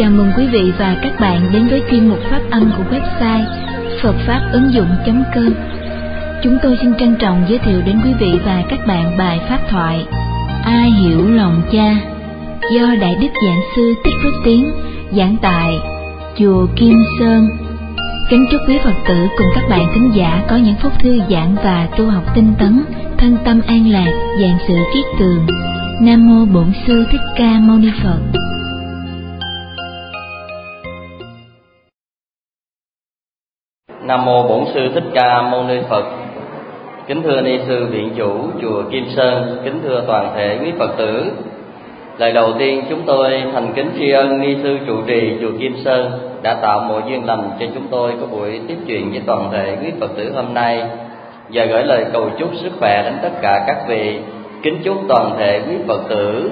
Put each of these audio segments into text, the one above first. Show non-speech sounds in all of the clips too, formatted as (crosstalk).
chào mừng quý vị và các bạn đến với chuyên mục pháp âm của website Phật Pháp ứng dụng.com. Chúng tôi xin trân trọng giới thiệu đến quý vị và các bạn bài pháp thoại Ai hiểu lòng cha do Đại Đức Giảng Sư Thích Phước Tiến giảng tại Chùa Kim Sơn. Kính chúc quý Phật tử cùng các bạn thính giả có những phút thư giãn và tu học tinh tấn, thân tâm an lạc, dạng sự kiết tường. Nam mô Bổn sư Thích Ca Mâu Ni Phật. Nam mô Bổn sư Thích Ca Mâu Ni Phật. Kính thưa ni sư viện chủ chùa Kim Sơn, kính thưa toàn thể quý Phật tử. Lời đầu tiên chúng tôi thành kính tri ân ni sư trụ trì chùa Kim Sơn đã tạo mọi duyên lành cho chúng tôi có buổi tiếp chuyện với toàn thể quý Phật tử hôm nay và gửi lời cầu chúc sức khỏe đến tất cả các vị. Kính chúc toàn thể quý Phật tử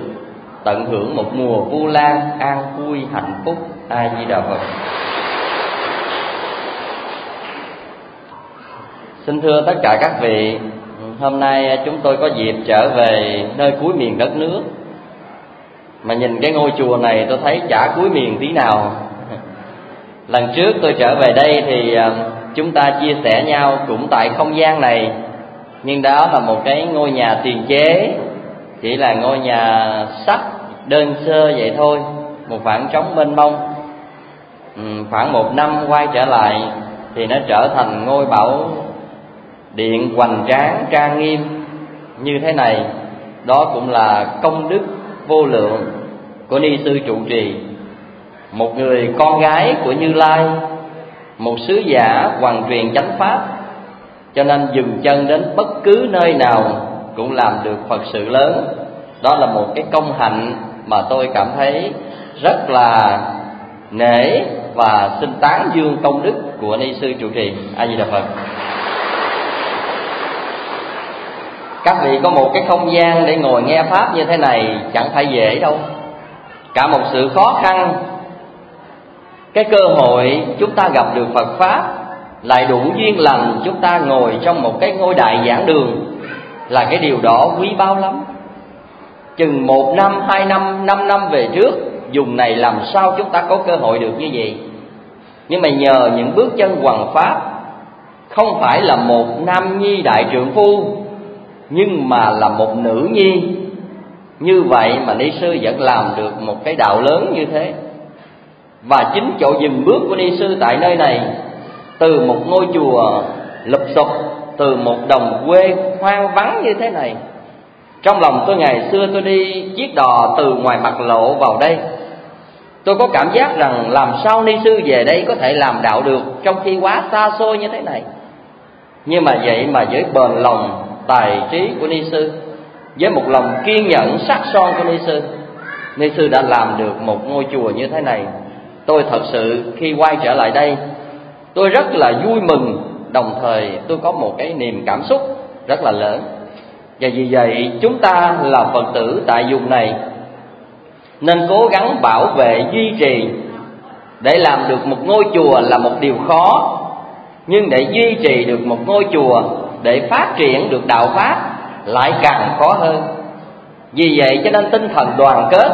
tận hưởng một mùa vu lan an vui hạnh phúc. A Di Đà Phật. Xin thưa tất cả các vị, hôm nay chúng tôi có dịp trở về nơi cuối miền đất nước. Mà nhìn cái ngôi chùa này tôi thấy chả cuối miền tí nào. (laughs) Lần trước tôi trở về đây thì à, chúng ta chia sẻ nhau cũng tại không gian này, nhưng đó là một cái ngôi nhà tiền chế, chỉ là ngôi nhà sắt đơn sơ vậy thôi, một khoảng trống mênh mông. Ừ, khoảng một năm quay trở lại thì nó trở thành ngôi bảo điện hoành tráng trang nghiêm như thế này, đó cũng là công đức vô lượng của ni sư trụ trì. Một người con gái của như lai, một sứ giả hoàn truyền chánh pháp, cho nên dừng chân đến bất cứ nơi nào cũng làm được phật sự lớn. Đó là một cái công hạnh mà tôi cảm thấy rất là nể và xin tán dương công đức của ni sư trụ trì. A di đà phật các vị có một cái không gian để ngồi nghe pháp như thế này chẳng phải dễ đâu. Cả một sự khó khăn, cái cơ hội chúng ta gặp được phật pháp lại đủ duyên lành chúng ta ngồi trong một cái ngôi đại giảng đường là cái điều đó quý bao lắm. Chừng một năm, hai năm năm năm về trước, dùng này làm sao chúng ta có cơ hội được như vậy? Nhưng mà nhờ những bước chân hoàng pháp, không phải là một nam nhi đại trượng phu nhưng mà là một nữ nhi, như vậy mà ni sư vẫn làm được một cái đạo lớn như thế. Và chính chỗ dừng bước của ni sư tại nơi này, từ một ngôi chùa lụp sụp từ một đồng quê hoang vắng như thế này. Trong lòng tôi ngày xưa tôi đi chiếc đò từ ngoài mặt lộ vào đây. Tôi có cảm giác rằng làm sao ni sư về đây có thể làm đạo được trong khi quá xa xôi như thế này. Nhưng mà vậy mà với bền lòng tài trí của ni sư, với một lòng kiên nhẫn, sắc son của ni sư. Ni sư đã làm được một ngôi chùa như thế này. Tôi thật sự khi quay trở lại đây, tôi rất là vui mừng. Đồng thời, tôi có một cái niềm cảm xúc rất là lớn. Và vì vậy, chúng ta là phật tử tại vùng này, nên cố gắng bảo vệ, duy trì. Để làm được một ngôi chùa là một điều khó, nhưng để duy trì được một ngôi chùa để phát triển được đạo pháp lại càng khó hơn. Vì vậy cho nên tinh thần đoàn kết,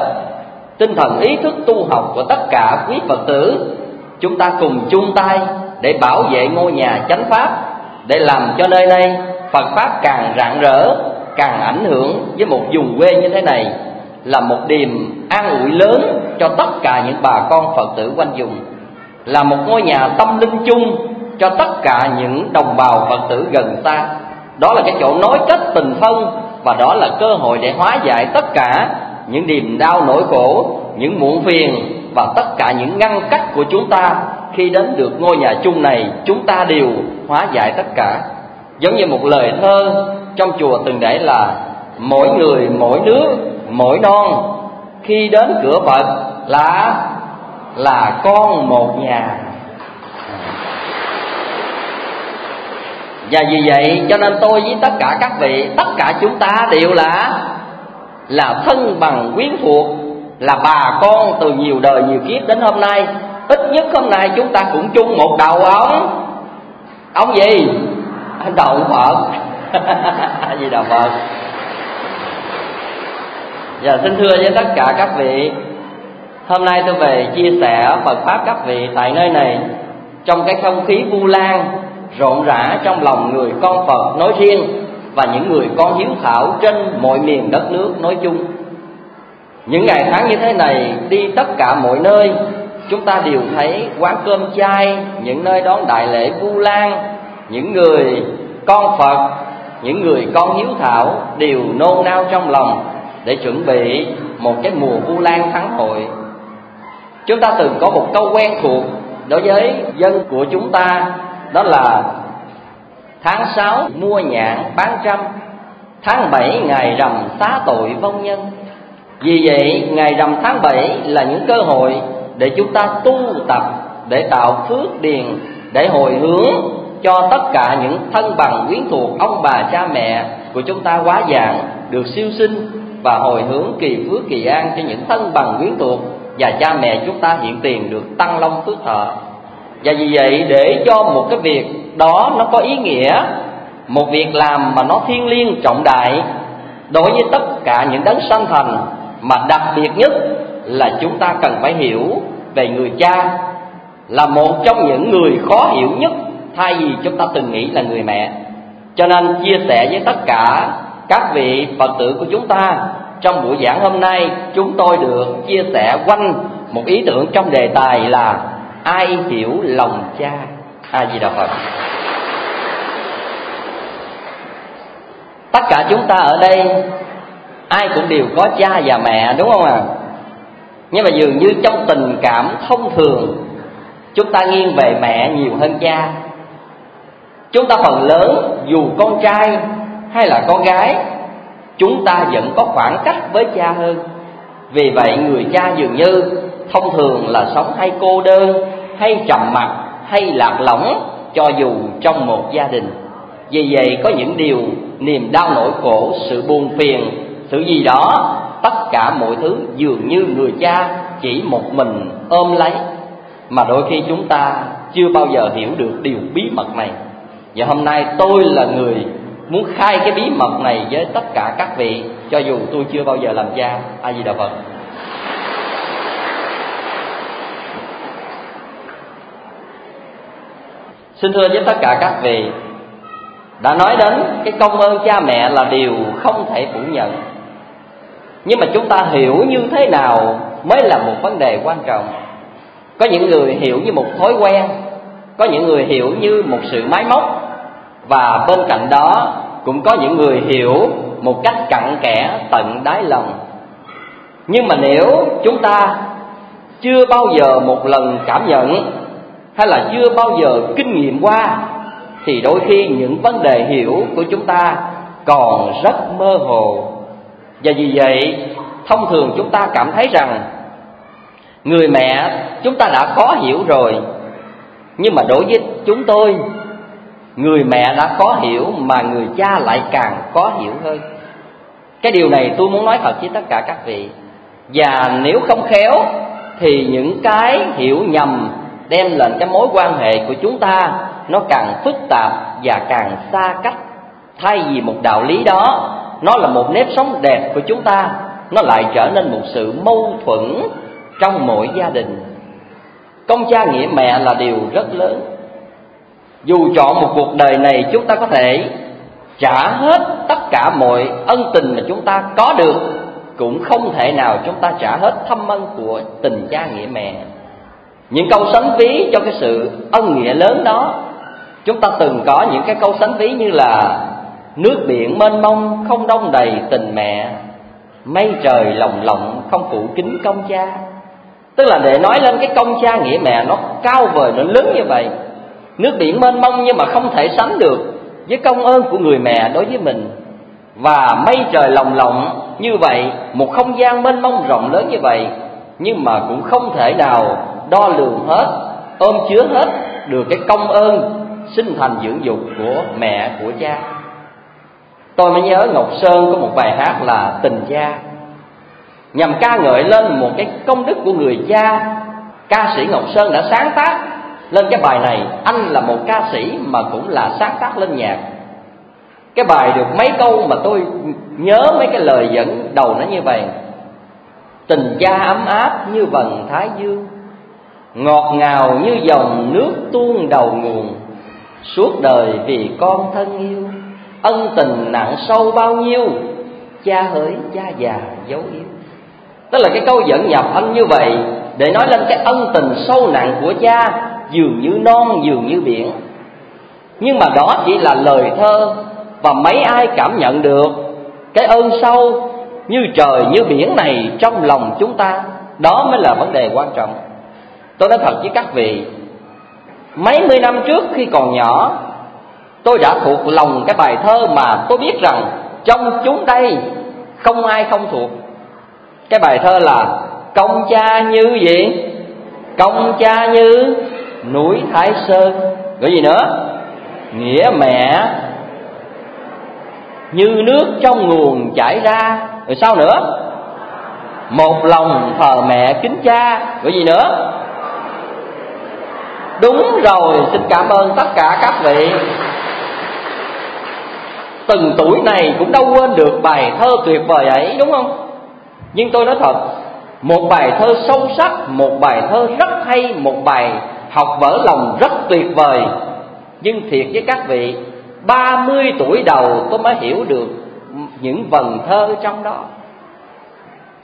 tinh thần ý thức tu học của tất cả quý phật tử, chúng ta cùng chung tay để bảo vệ ngôi nhà chánh pháp, để làm cho nơi đây phật pháp càng rạng rỡ, càng ảnh hưởng với một vùng quê như thế này là một điềm an ủi lớn cho tất cả những bà con phật tử quanh vùng, là một ngôi nhà tâm linh chung cho tất cả những đồng bào phật tử gần xa. Đó là cái chỗ nối kết tình thân và đó là cơ hội để hóa giải tất cả những niềm đau nỗi khổ, những muộn phiền và tất cả những ngăn cách của chúng ta. Khi đến được ngôi nhà chung này, chúng ta đều hóa giải tất cả. Giống như một lời thơ trong chùa từng để là, mỗi người mỗi nước, mỗi non. Khi đến cửa phật là là con một nhà. Và vì vậy, cho nên tôi với tất cả các vị, tất cả chúng ta đều là là thân bằng quyến thuộc, là bà con từ nhiều đời nhiều kiếp đến hôm nay. Ít nhất hôm nay chúng ta cũng chung một đầu ông. Ông gì? Đầu phật. (laughs) Gì đầu phật? Và xin thưa với tất cả các vị, Hôm nay tôi về chia sẻ Phật Pháp các vị tại nơi này, Trong cái không khí vu lan. Rộn rã trong lòng người con Phật nói riêng Và những người con hiếu thảo trên mọi miền đất nước nói chung. Những ngày tháng như thế này, Đi tất cả mọi nơi, Chúng ta đều thấy quán cơm chay, Những nơi đón đại lễ vu lan, Những người con Phật, Những người con hiếu thảo Đều nôn nao trong lòng Để chuẩn bị một cái mùa vu lan thắng hội. Chúng ta từng có một câu quen thuộc đối với dân của chúng ta đó là Tháng 6 mua nhãn bán trăm, Tháng 7 ngày rằm xá tội vong nhân. Vì vậy, ngày rằm tháng 7 là những cơ hội Để chúng ta tu tập, Để tạo phước điền, Để hồi hướng cho tất cả những thân bằng quyến thuộc Ông bà cha mẹ của chúng ta quá dạng, Được siêu sinh và hồi hướng kỳ phước kỳ an cho những thân bằng quyến thuộc và cha mẹ chúng ta hiện tiền được tăng long phước thọ và vì vậy, để cho một cái việc đó nó có ý nghĩa, một việc làm mà nó thiêng liêng, trọng đại, đối với tất cả những đấng sanh thành, mà đặc biệt nhất là chúng ta cần phải hiểu về người cha là một trong những người khó hiểu nhất, thay vì chúng ta từng nghĩ là người mẹ. Cho nên chia sẻ với tất cả các vị phật tử của chúng ta, trong buổi giảng hôm nay, chúng tôi được chia sẻ quanh một ý tưởng trong đề tài là ai hiểu lòng cha? A di đà phật. Tất cả chúng ta ở đây, ai cũng đều có cha và mẹ, đúng không ạ? À? nhưng mà dường như trong tình cảm thông thường, chúng ta nghiêng về mẹ nhiều hơn cha. Chúng ta phần lớn, dù con trai hay là con gái, chúng ta vẫn có khoảng cách với cha hơn. Vì vậy, người cha dường như thông thường là sống hay cô đơn hay trầm mặc, hay lạc lõng cho dù trong một gia đình. Vì vậy có những điều niềm đau nỗi khổ, sự buồn phiền, sự gì đó, tất cả mọi thứ dường như người cha chỉ một mình ôm lấy. Mà đôi khi chúng ta chưa bao giờ hiểu được điều bí mật này. Và hôm nay tôi là người muốn khai cái bí mật này với tất cả các vị, cho dù tôi chưa bao giờ làm cha. A di đà phật. Xin thưa với tất cả các vị, đã nói đến cái công ơn cha mẹ là điều không thể phủ nhận. Nhưng mà chúng ta hiểu như thế nào mới là một vấn đề quan trọng. Có những người hiểu như một thói quen, có những người hiểu như một sự máy móc, và bên cạnh đó cũng có những người hiểu một cách cặn kẽ, tận đáy lòng. Nhưng mà nếu chúng ta chưa bao giờ một lần cảm nhận hay là chưa bao giờ kinh nghiệm qua, thì đôi khi những vấn đề hiểu của chúng ta còn rất mơ hồ. Và vì vậy, thông thường chúng ta cảm thấy rằng người mẹ chúng ta đã khó hiểu rồi. Nhưng mà đối với chúng tôi, người mẹ đã khó hiểu mà người cha lại càng khó hiểu hơn. Cái điều này tôi muốn nói thật với tất cả các vị. Và nếu không khéo, thì những cái hiểu nhầm đem lên cái mối quan hệ của chúng ta, nó càng phức tạp và càng xa cách. Thay vì một đạo lý đó, nó là một nếp sống đẹp của chúng ta, nó lại trở nên một sự mâu thuẫn trong mỗi gia đình. Công cha nghĩa mẹ là điều rất lớn. Dù chọn một cuộc đời này, chúng ta có thể trả hết tất cả mọi ân tình mà chúng ta có được, cũng không thể nào chúng ta trả hết thâm ân của tình cha nghĩa mẹ những câu sánh ví cho cái sự ân nghĩa lớn đó. Chúng ta từng có những cái câu sánh ví như là, nước biển mênh mông không đông đầy tình mẹ, mây trời lồng lộng không phụ kính công cha. Tức là để nói lên cái công cha nghĩa mẹ nó cao vời, nó lớn như vậy. Nước biển mênh mông nhưng mà không thể sánh được với công ơn của người mẹ đối với mình. Và mây trời lồng lộng như vậy, một không gian mênh mông rộng lớn như vậy, nhưng mà cũng không thể nào đo lường hết, ôm chứa hết được cái công ơn sinh thành dưỡng dục của mẹ, của cha. Tôi mới nhớ ngọc sơn có một bài hát là tình cha. Nhằm ca ngợi lên một cái công đức của người cha, ca sĩ ngọc sơn đã sáng tác lên cái bài này. Anh là một ca sĩ mà cũng là sáng tác lên nhạc. Cái bài được mấy câu mà tôi nhớ mấy cái lời dẫn đầu nó như vậy. Tình cha ấm áp như vầng thái dương ngọt ngào như dòng nước tuôn đầu nguồn. Suốt đời vì con thân yêu, ân tình nặng sâu bao nhiêu, cha hỡi, cha già dấu yếu. Tức là cái câu dẫn nhập anh như vậy để nói lên cái ân tình sâu nặng của cha, dường như non, dường như biển. Nhưng mà đó chỉ là lời thơ và mấy ai cảm nhận được cái ơn sâu như trời, như biển này trong lòng chúng ta. Đó mới là vấn đề quan trọng tôi nói thật với các vị, mấy mươi năm trước khi còn nhỏ, tôi đã thuộc lòng cái bài thơ mà tôi biết rằng trong chúng đây không ai không thuộc. Cái bài thơ là, công cha như gì? Công cha như núi thái sơn. Rồi gì nữa? Nghĩa mẹ như nước trong nguồn chảy ra. Rồi sao nữa? Một lòng thờ mẹ kính cha. Rồi gì nữa? Đúng rồi, xin cảm ơn tất cả các vị. Từng tuổi này cũng đâu quên được bài thơ tuyệt vời ấy, đúng không? Nhưng tôi nói thật, một bài thơ sâu sắc, một bài thơ rất hay, một bài học vỡ lòng rất tuyệt vời. Nhưng thiệt với các vị 30 tuổi đầu tôi mới hiểu được những vần thơ trong đó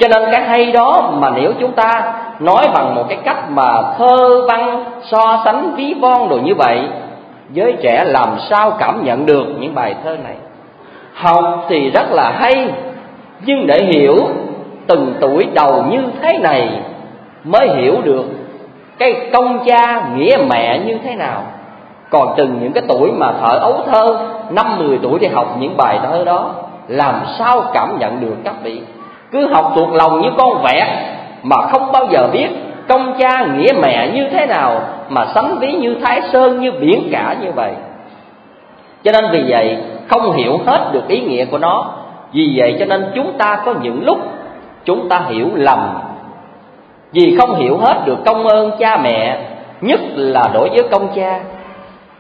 cho nên cái hay đó mà nếu chúng ta nói bằng một cái cách mà thơ văn, so sánh ví von đồ như vậy, giới trẻ làm sao cảm nhận được những bài thơ này? Học thì rất là hay, nhưng để hiểu từng tuổi đầu như thế này mới hiểu được cái công cha nghĩa mẹ như thế nào. Còn từng những cái tuổi mà thở ấu thơ, năm mười tuổi đi học những bài thơ đó, làm sao cảm nhận được các vị? Cứ học thuộc lòng như con vẹt mà không bao giờ biết công cha nghĩa mẹ như thế nào mà sánh ví như thái sơn như biển cả như vậy. Cho nên vì vậy, không hiểu hết được ý nghĩa của nó. Vì vậy cho nên chúng ta có những lúc chúng ta hiểu lầm. Vì không hiểu hết được công ơn cha mẹ, nhất là đối với công cha,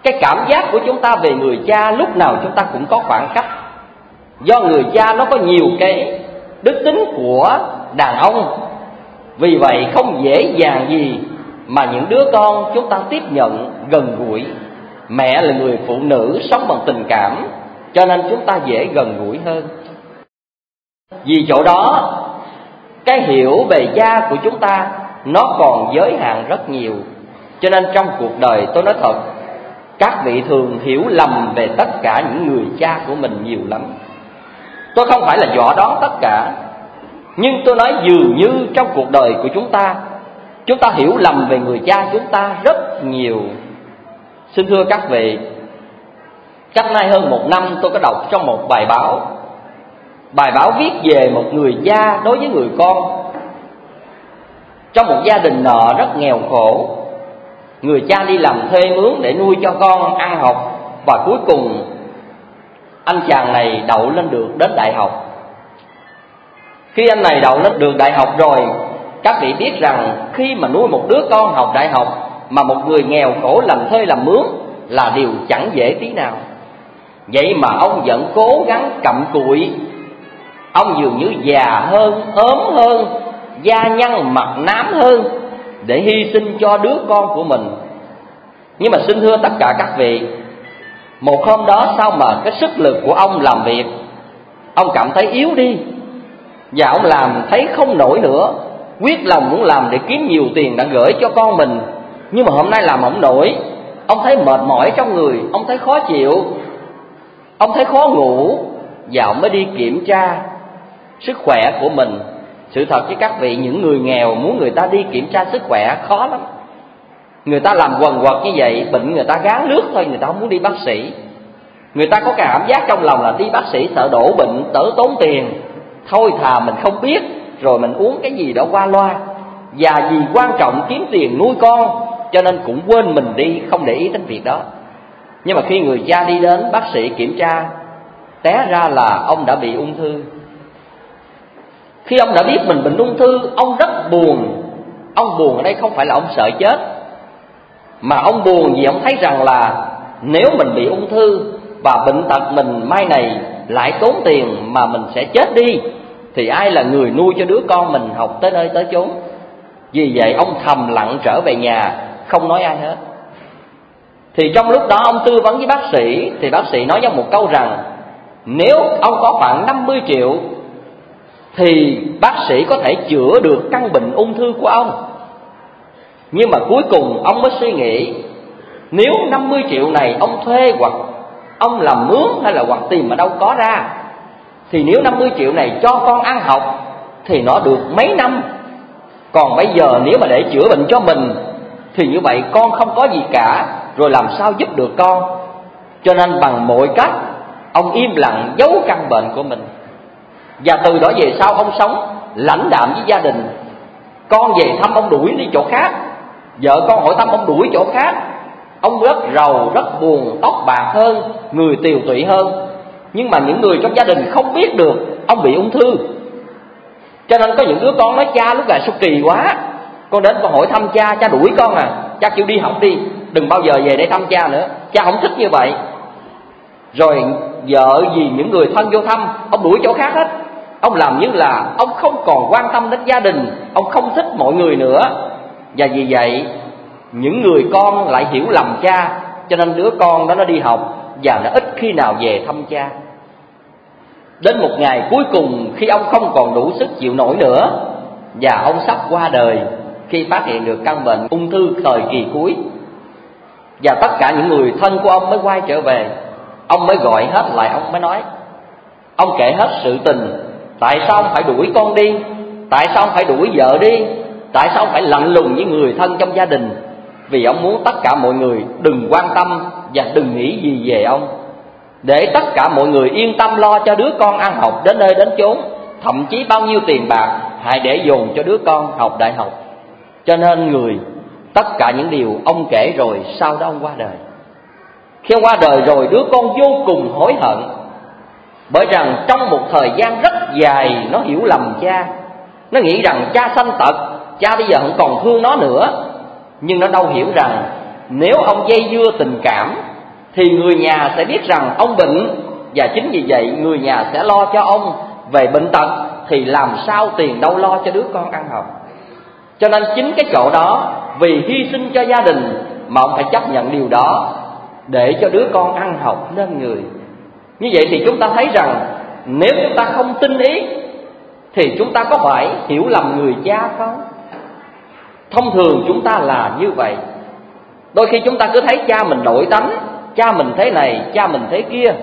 cái cảm giác của chúng ta về người cha lúc nào chúng ta cũng có khoảng cách. Do người cha nó có nhiều cái đức tính của đàn ông. Vì vậy không dễ dàng gì mà những đứa con chúng ta tiếp nhận gần gũi. Mẹ là người phụ nữ sống bằng tình cảm, cho nên chúng ta dễ gần gũi hơn. Vì chỗ đó, cái hiểu về cha của chúng ta, nó còn giới hạn rất nhiều. Cho nên trong cuộc đời tôi nói thật, các vị thường hiểu lầm về tất cả những người cha của mình nhiều lắm tôi không phải là dọa đón tất cả. Nhưng tôi nói dường như trong cuộc đời của chúng ta chúng ta hiểu lầm về người cha chúng ta rất nhiều. Xin thưa các vị, cách nay hơn một năm tôi có đọc trong một bài báo. Bài báo viết về một người cha đối với người con. Trong một gia đình nợ rất nghèo khổ, người cha đi làm thuê mướn để nuôi cho con ăn học và cuối cùng anh chàng này đậu lên được đến đại học. Khi anh này đậu lên được đại học rồi, các vị biết rằng khi mà nuôi một đứa con học đại học mà một người nghèo khổ làm thuê làm mướn là điều chẳng dễ tí nào. Vậy mà ông vẫn cố gắng cặm cụi. Ông dường như già hơn, ốm hơn, da nhăn mặt nám hơn để hy sinh cho đứa con của mình. Nhưng mà xin thưa tất cả các vị một hôm đó sao mà cái sức lực của ông làm việc? Ông cảm thấy yếu đi. Và ông làm thấy không nổi nữa. Quyết lòng muốn làm để kiếm nhiều tiền đã gửi cho con mình. Nhưng mà hôm nay làm ông nổi. Ông thấy mệt mỏi trong người. Ông thấy khó chịu. Ông thấy khó ngủ. Và ông mới đi kiểm tra sức khỏe của mình. Sự thật với các vị những người nghèo muốn người ta đi kiểm tra sức khỏe khó lắm người ta làm quần quật như vậy, bệnh người ta gán nước thôi, người ta không muốn đi bác sĩ. Người ta có cảm giác trong lòng là đi bác sĩ sợ đổ bệnh, tớ tốn tiền. Thôi thà mình không biết, rồi mình uống cái gì đó qua loa. Và vì quan trọng kiếm tiền nuôi con, cho nên cũng quên mình đi, không để ý đến việc đó. Nhưng mà khi người cha đi đến, bác sĩ kiểm tra, té ra là ông đã bị ung thư. Khi ông đã biết mình bệnh ung thư, ông rất buồn. Ông buồn ở đây không phải là ông sợ chết mà ông buồn vì ông thấy rằng là nếu mình bị ung thư và bệnh tật mình mai này lại tốn tiền mà mình sẽ chết đi, thì ai là người nuôi cho đứa con mình học tới nơi tới chốn? Vì vậy ông thầm lặng trở về nhà, không nói ai hết. Thì trong lúc đó ông tư vấn với bác sĩ, thì bác sĩ nói với một câu rằng, nếu ông có khoảng 50 triệu, thì bác sĩ có thể chữa được căn bệnh ung thư của ông nhưng mà cuối cùng ông mới suy nghĩ, nếu 50 triệu này ông thuê hoặc ông làm mướn hay là hoặc tìm mà đâu có ra, thì nếu 50 triệu này cho con ăn học thì nó được mấy năm. Còn bây giờ nếu mà để chữa bệnh cho mình thì như vậy con không có gì cả, rồi làm sao giúp được con? Cho nên bằng mọi cách, ông im lặng giấu căn bệnh của mình. Và từ đó về sau ông sống lãnh đạm với gia đình. Con về thăm ông đuổi đi chỗ khác vợ con hỏi thăm ông đuổi chỗ khác. Ông rất rầu, rất buồn, tóc bạc hơn, người tiều tụy hơn. Nhưng mà những người trong gia đình không biết được, ông bị ung thư. Cho nên có những đứa con nói, cha, lúc này sao kỳ quá. Con đến con hỏi thăm cha cha đuổi con à. Cha chịu đi học đi, đừng bao giờ về để thăm cha nữa. Cha không thích như vậy. Rồi vợ vì những người thân vô thăm, ông đuổi chỗ khác hết. Ông làm như là ông không còn quan tâm đến gia đình, ông không thích mọi người nữa và vì vậy, những người con lại hiểu lầm cha, cho nên đứa con đó nó đi học và nó ít khi nào về thăm cha. Đến một ngày cuối cùng, khi ông không còn đủ sức chịu nổi nữa, và ông sắp qua đời, khi phát hiện được căn bệnh ung thư thời kỳ cuối, và tất cả những người thân của ông mới quay trở về, ông mới gọi hết lại, ông mới nói, ông kể hết sự tình, tại sao ông phải đuổi con đi? Tại sao ông phải đuổi vợ đi? Tại sao ông phải lạnh lùng với người thân trong gia đình? Vì ông muốn tất cả mọi người đừng quan tâm và đừng nghĩ gì về ông. Để tất cả mọi người yên tâm lo cho đứa con ăn học đến nơi đến chốn, thậm chí bao nhiêu tiền bạc, hãy để dồn cho đứa con học đại học. Cho nên người, tất cả những điều ông kể rồi sau đó ông qua đời. Khi ông qua đời rồi, đứa con vô cùng hối hận. Bởi rằng trong một thời gian rất dài, nó hiểu lầm cha. Nó nghĩ rằng cha sanh tật cha bây giờ không còn thương nó nữa. Nhưng nó đâu hiểu rằng nếu ông dây dưa tình cảm, thì người nhà sẽ biết rằng ông bệnh. Và chính vì vậy, người nhà sẽ lo cho ông về bệnh tật, thì làm sao tiền đâu lo cho đứa con ăn học. Cho nên chính cái chỗ đó, vì hy sinh cho gia đình mà ông phải chấp nhận điều đó, để cho đứa con ăn học nên người. Như vậy thì chúng ta thấy rằng, nếu chúng ta không tin ý, thì chúng ta có phải hiểu lầm người cha không? Thông thường chúng ta là như vậy. Đôi khi chúng ta cứ thấy cha mình đổi tánh, cha mình thế này, cha mình thế kia.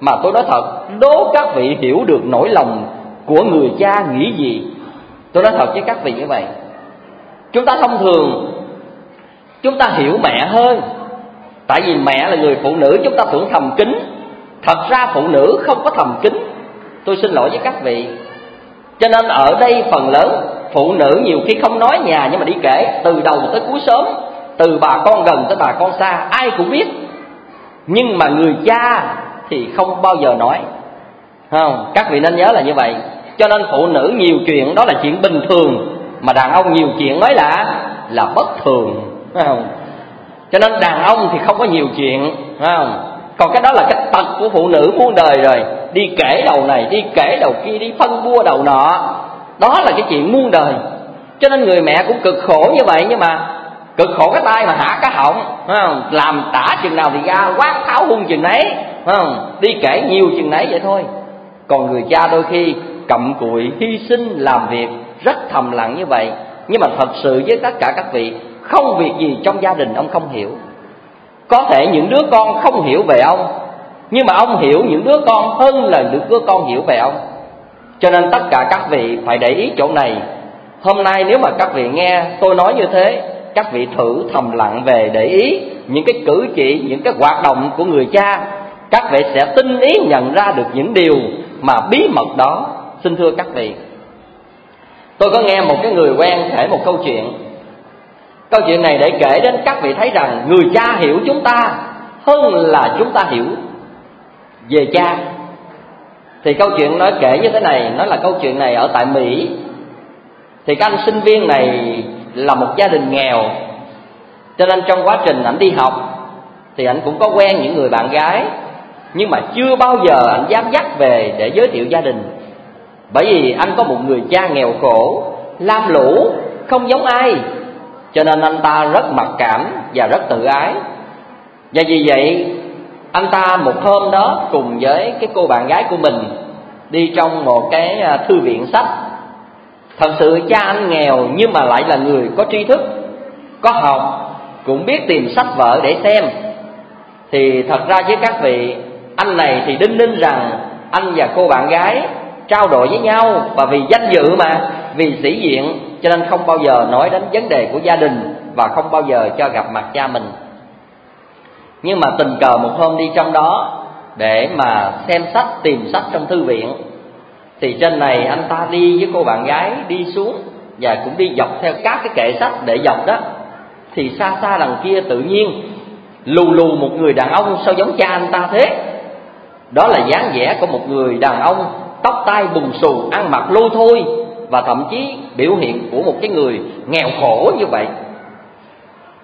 Mà tôi nói thật, đố các vị hiểu được nỗi lòng của người cha nghĩ gì, tôi nói thật với các vị như vậy. Chúng ta thông thường, chúng ta hiểu mẹ hơn. Tại vì mẹ là người phụ nữ, chúng ta tưởng thầm kính thật ra phụ nữ không có thầm kính tôi xin lỗi với các vị cho nên ở đây phần lớn phụ nữ nhiều khi không nói nhà nhưng mà đi kể, từ đầu tới cuối sớm từ bà con gần tới bà con xa, ai cũng biết. Nhưng mà người cha thì không bao giờ nói. Không, các vị nên nhớ là như vậy. Cho nên phụ nữ nhiều chuyện, đó là chuyện bình thường. Mà đàn ông nhiều chuyện nói là là bất thường. Phải không. Cho nên đàn ông thì không có nhiều chuyện. Phải không còn cái đó là cái tật của phụ nữ muôn đời rồi. Đi kể đầu này, đi kể đầu kia, đi phân bua đầu nọ. Đó là cái chuyện muôn đời. Cho nên người mẹ cũng cực khổ như vậy, nhưng mà cực khổ cái tay mà hạ cái họng không? Làm tả chừng nào thì ra quát tháo hung chừng nấy không? Đi kể nhiều chừng nấy vậy thôi. Còn người cha đôi khi cặm cụi hy sinh làm việc, rất thầm lặng như vậy. Nhưng mà thật sự với tất cả các vị, không việc gì trong gia đình ông không hiểu có thể những đứa con không hiểu về ông, nhưng mà ông hiểu những đứa con hơn là những đứa con hiểu về ông. Cho nên tất cả các vị phải để ý chỗ này. Hôm nay nếu mà các vị nghe tôi nói như thế, các vị thử thầm lặng về để ý những cái cử chỉ, những cái hoạt động của người cha. Các vị sẽ tinh ý nhận ra được những điều mà bí mật đó. Xin thưa các vị, tôi có nghe một cái người quen kể một câu chuyện câu chuyện này để kể đến các vị thấy rằng người cha hiểu chúng ta hơn là chúng ta hiểu về cha. Thì câu chuyện nói kể như thế này, nó là câu chuyện này ở tại mỹ. Thì các anh sinh viên này là một gia đình nghèo, cho nên trong quá trình ảnh đi học thì ảnh cũng có quen những người bạn gái, nhưng mà chưa bao giờ ảnh dám dắt về để giới thiệu gia đình. Bởi vì anh có một người cha nghèo khổ, lam lũ, không giống ai cho nên anh ta rất mặc cảm và rất tự ái. Và vì vậy, anh ta một hôm đó cùng với cái cô bạn gái của mình đi trong một cái à, thư viện sách. Thật sự cha anh nghèo nhưng mà lại là người có tri thức, có học, cũng biết tìm sách vở để xem. Thì thật ra với các vị, anh này thì đinh ninh rằng anh và cô bạn gái trao đổi với nhau và vì danh dự mà, vì sĩ diện cho nên không bao giờ nói đến vấn đề của gia đình và không bao giờ cho gặp mặt cha mình. Nhưng mà tình cờ một hôm đi trong đó để mà xem sách, tìm sách trong thư viện, thì trên này anh ta đi với cô bạn gái đi xuống và cũng đi dọc theo các cái kệ sách để dọc đó. Thì xa xa đằng kia tự nhiên lù lù một người đàn ông sao giống cha anh ta thế? Đó là dáng vẻ của một người đàn ông tóc tai bùng xù, ăn mặc lôi thôi và thậm chí biểu hiện của một cái người nghèo khổ như vậy.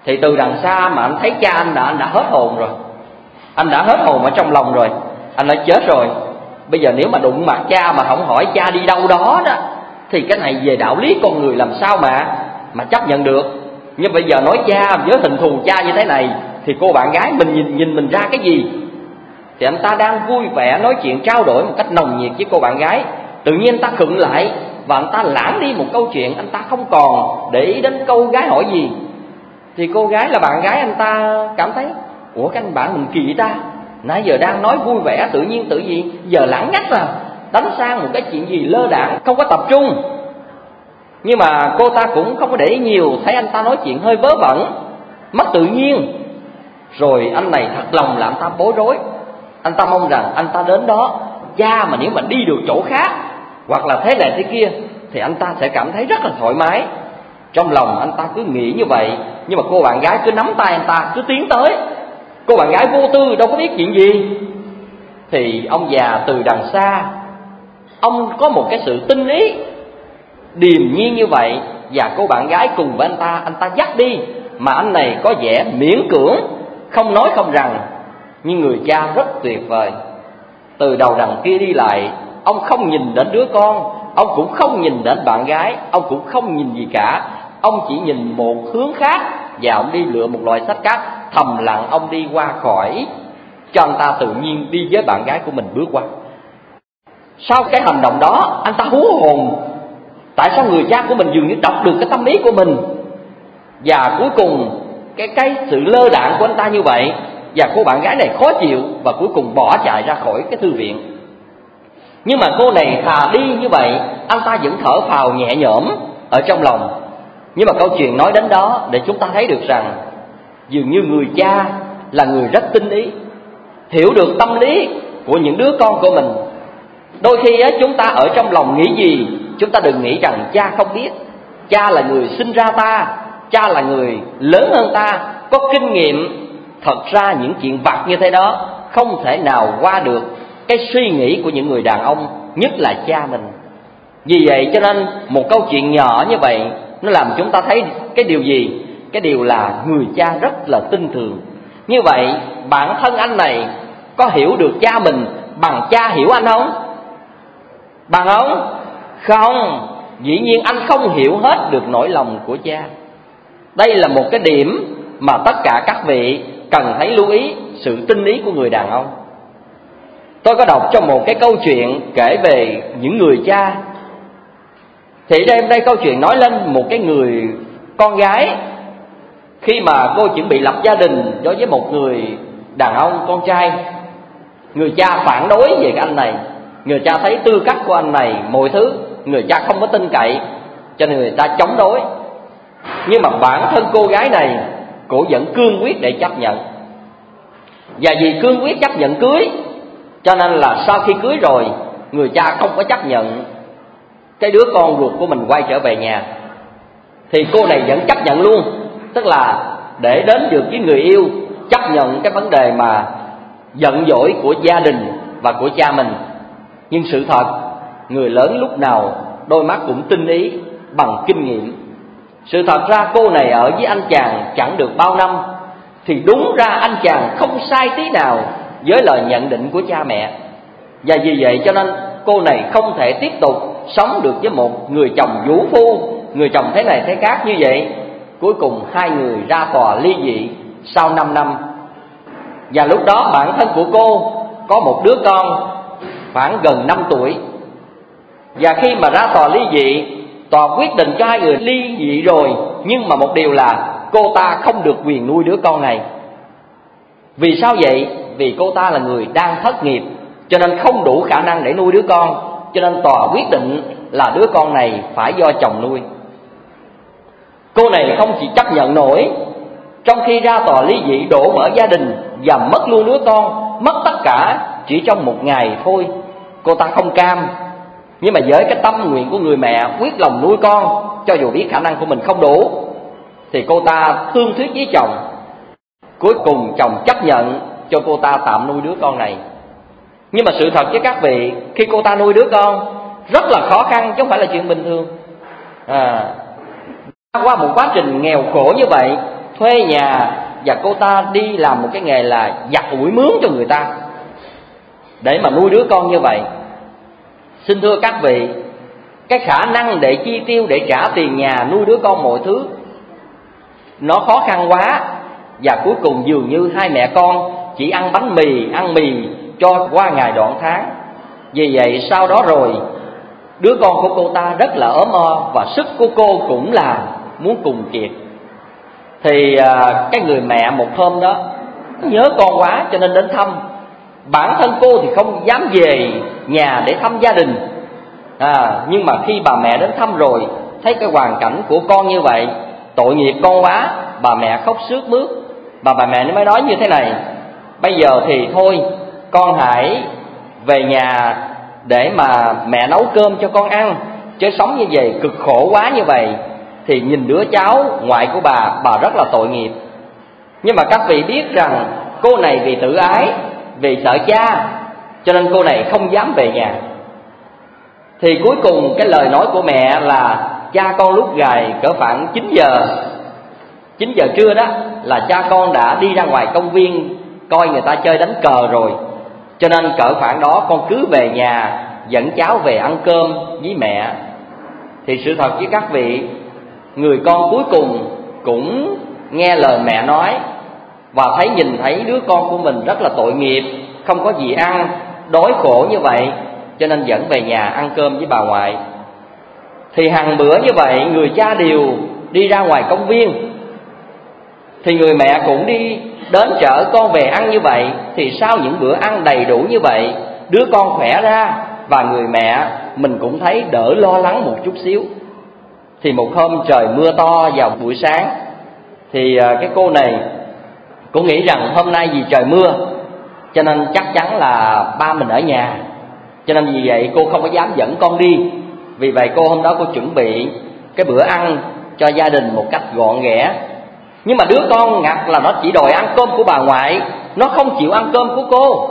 Thì từ đằng xa mà anh thấy cha anh đã anh đã hết hồn rồi. Anh đã hết hồn ở trong lòng rồi. Anh đã chết rồi. Bây giờ nếu mà đụng mặt cha mà không hỏi cha đi đâu đó đó, thì cái này về đạo lý con người làm sao mà mà chấp nhận được. Nhưng bây giờ nói cha với hình thù cha như thế này, thì cô bạn gái mình nhìn nhìn mình ra cái gì? Thì anh ta đang vui vẻ nói chuyện, trao đổi một cách nồng nhiệt với cô bạn gái. Tự nhiên anh ta khựng lại và anh ta lãng đi một câu chuyện anh ta không còn để ý đến câu gái hỏi gì. Thì cô gái là bạn gái anh ta cảm thấy, ủa, cái anh bạn mình kỳ ta? Nãy giờ đang nói vui vẻ, tự nhiên tự gì? Giờ lãng ngắt à đánh sang một cái chuyện gì lơ đãng không có tập trung. Nhưng mà cô ta cũng không có để ý nhiều, thấy anh ta nói chuyện hơi vớ vẩn, mất tự nhiên. Rồi anh này thật lòng làm ta bối rối. Anh ta mong rằng anh ta đến đó cha mà nếu mà đi được chỗ khác hoặc là thế này thế kia, thì anh ta sẽ cảm thấy rất là thoải mái. Trong lòng anh ta cứ nghĩ như vậy, nhưng mà cô bạn gái cứ nắm tay anh ta, cứ tiến tới. Cô bạn gái vô tư, đâu có biết chuyện gì. Thì ông già từ đằng xa, ông có một cái sự tinh ý. Điềm nhiên như vậy, và cô bạn gái cùng với anh ta anh ta dắt đi. Mà anh này có vẻ miễn cưỡng, không nói không rằng. Nhưng người cha rất tuyệt vời. Từ đầu đằng kia đi lại ông không nhìn đến đứa con, ông cũng không nhìn đến bạn gái, ông cũng không nhìn gì cả. Ông chỉ nhìn một hướng khác và ông đi lựa một loại sách khác. Thầm lặng ông đi qua khỏi, cho anh ta tự nhiên đi với bạn gái của mình bước qua. Sau cái hành động đó, anh ta hú hồn. Tại sao người cha của mình dường như đọc được cái tâm ý của mình? Và cuối cùng, cái cái sự lơ đạn của anh ta như vậy, và cô bạn gái này khó chịu, và cuối cùng bỏ chạy ra khỏi cái thư viện nhưng mà cô này thà đi như vậy anh ta vẫn thở phào nhẹ nhõm ở trong lòng. Nhưng mà câu chuyện nói đến đó để chúng ta thấy được rằng dường như người cha là người rất tinh ý hiểu được tâm lý của những đứa con của mình. Đôi khi á, chúng ta ở trong lòng nghĩ gì chúng ta đừng nghĩ rằng cha không biết. Cha là người sinh ra ta cha là người lớn hơn ta có kinh nghiệm. Thật ra những chuyện vặt như thế đó không thể nào qua được cái suy nghĩ của những người đàn ông, nhất là cha mình. Vì vậy cho nên một câu chuyện nhỏ như vậy, nó làm chúng ta thấy cái điều gì? Cái điều là người cha rất là tin thường. Như vậy, bản thân anh này có hiểu được cha mình bằng cha hiểu anh không? Bằng không? Không. Dĩ nhiên anh không hiểu hết được nỗi lòng của cha. Đây là một cái điểm mà tất cả các vị cần thấy lưu ý sự tinh ý của người đàn ông tôi có đọc trong một cái câu chuyện kể về những người cha. Thì đây đây câu chuyện nói lên một cái người con gái. Khi mà cô chuẩn bị lập gia đình đối với một người đàn ông con trai. Người cha phản đối về cái anh này. Người cha thấy tư cách của anh này mọi thứ. Người cha không có tin cậy, cho nên người ta chống đối. Nhưng mà bản thân cô gái này cổ vẫn cương quyết để chấp nhận. Và vì cương quyết chấp nhận cưới cho nên là sau khi cưới rồi, người cha không có chấp nhận cái đứa con ruột của mình quay trở về nhà. Thì cô này vẫn chấp nhận luôn. Tức là để đến được với người yêu, chấp nhận cái vấn đề mà giận dỗi của gia đình và của cha mình. Nhưng sự thật, người lớn lúc nào đôi mắt cũng tinh ý bằng kinh nghiệm. Sự thật ra cô này ở với anh chàng chẳng được bao năm. Thì đúng ra anh chàng không sai tí nào với lời nhận định của cha mẹ. Và vì vậy cho nên cô này không thể tiếp tục sống được với một người chồng vũ phu, người chồng thế này thế khác như vậy. Cuối cùng hai người ra tòa ly dị sau 5 năm. Và lúc đó bản thân của cô có một đứa con khoảng gần 5 tuổi. Và khi mà ra tòa ly dị, tòa quyết định cho hai người ly dị rồi. Nhưng mà một điều là cô ta không được quyền nuôi đứa con này. Vì sao vậy? Vì cô ta là người đang thất nghiệp, cho nên không đủ khả năng để nuôi đứa con, cho nên tòa quyết định là đứa con này phải do chồng nuôi. Cô này không chỉ chấp nhận nổi, trong khi ra tòa ly dị đổ vỡ gia đình và mất luôn đứa con, mất tất cả chỉ trong một ngày thôi, cô ta không cam. Nhưng mà với cái tâm nguyện của người mẹ quyết lòng nuôi con, cho dù biết khả năng của mình không đủ, thì cô ta thương thuyết với chồng. Cuối cùng chồng chấp nhận cho cô ta tạm nuôi đứa con này. Nhưng mà sự thật với các vị khi cô ta nuôi đứa con rất là khó khăn chứ không phải là chuyện bình thường. À, qua một quá trình nghèo khổ như vậy thuê nhà và cô ta đi làm một cái nghề là giặt ủi mướn cho người ta. Để mà nuôi đứa con như vậy xin thưa các vị cái khả năng để chi tiêu để trả tiền nhà nuôi đứa con mọi thứ nó khó khăn quá. Và cuối cùng dường như hai mẹ con chỉ ăn bánh mì ăn mì cho qua ngày đoạn tháng. Vì vậy sau đó rồi đứa con của cô ta rất là ốm o và sức của cô cũng là muốn cùng kiệt. Thì à, cái người mẹ một hôm đó nhớ con quá cho nên đến thăm. Bản thân cô thì không dám về nhà để thăm gia đình. À, nhưng mà khi bà mẹ đến thăm rồi thấy cái hoàn cảnh của con như vậy tội nghiệp con quá bà mẹ khóc sướt mướt. Bà bà mẹ mới nói như thế này bây giờ thì thôi, con hãy về nhà để mà mẹ nấu cơm cho con ăn. Chứ sống như vậy, cực khổ quá như vậy, thì nhìn đứa cháu ngoại của bà bà rất là tội nghiệp. Nhưng mà các vị biết rằng cô này vì tự ái, vì sợ cha, cho nên cô này không dám về nhà. Thì cuối cùng cái lời nói của mẹ là, cha con lúc gài cỡ khoảng 9 giờ 9 giờ trưa đó, là cha con đã đi ra ngoài công viên coi người ta chơi đánh cờ rồi. Cho nên cỡ khoảng đó con cứ về nhà, dẫn cháu về ăn cơm với mẹ. Thì sự thật với các vị, người con cuối cùng cũng nghe lời mẹ nói và thấy nhìn thấy đứa con của mình rất là tội nghiệp, không có gì ăn, đói khổ như vậy, cho nên dẫn về nhà ăn cơm với bà ngoại. Thì hàng bữa như vậy, người cha đều đi ra ngoài công viên. Thì người mẹ cũng đi đến chợ con về ăn như vậy, thì sau những bữa ăn đầy đủ như vậy, đứa con khỏe ra và người mẹ mình cũng thấy đỡ lo lắng một chút xíu. Thì một hôm trời mưa to vào buổi sáng, thì à, cái cô này cô nghĩ rằng hôm nay vì trời mưa, cho nên chắc chắn là ba mình ở nhà. Cho nên vì vậy cô không có dám dẫn con đi. Vì vậy cô hôm đó cô chuẩn bị cái bữa ăn cho gia đình một cách gọn ghẽ nhưng mà đứa con ngặt là nó chỉ đòi ăn cơm của bà ngoại, nó không chịu ăn cơm của cô.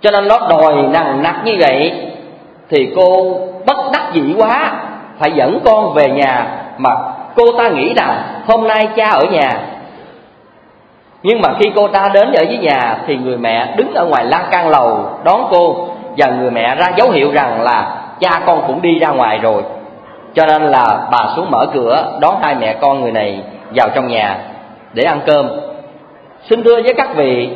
Cho nên nó đòi nặng nặc như vậy, thì cô bất đắc dĩ quá, phải dẫn con về nhà mà cô ta nghĩ rằng hôm nay cha ở nhà. Nhưng mà khi cô ta đến ở dưới nhà, thì người mẹ đứng ở ngoài lan can lầu đón cô, và người mẹ ra dấu hiệu rằng là cha con cũng đi ra ngoài rồi. Cho nên là bà xuống mở cửa, đón hai mẹ con người này vào trong nhà để ăn cơm. Xin thưa với các vị,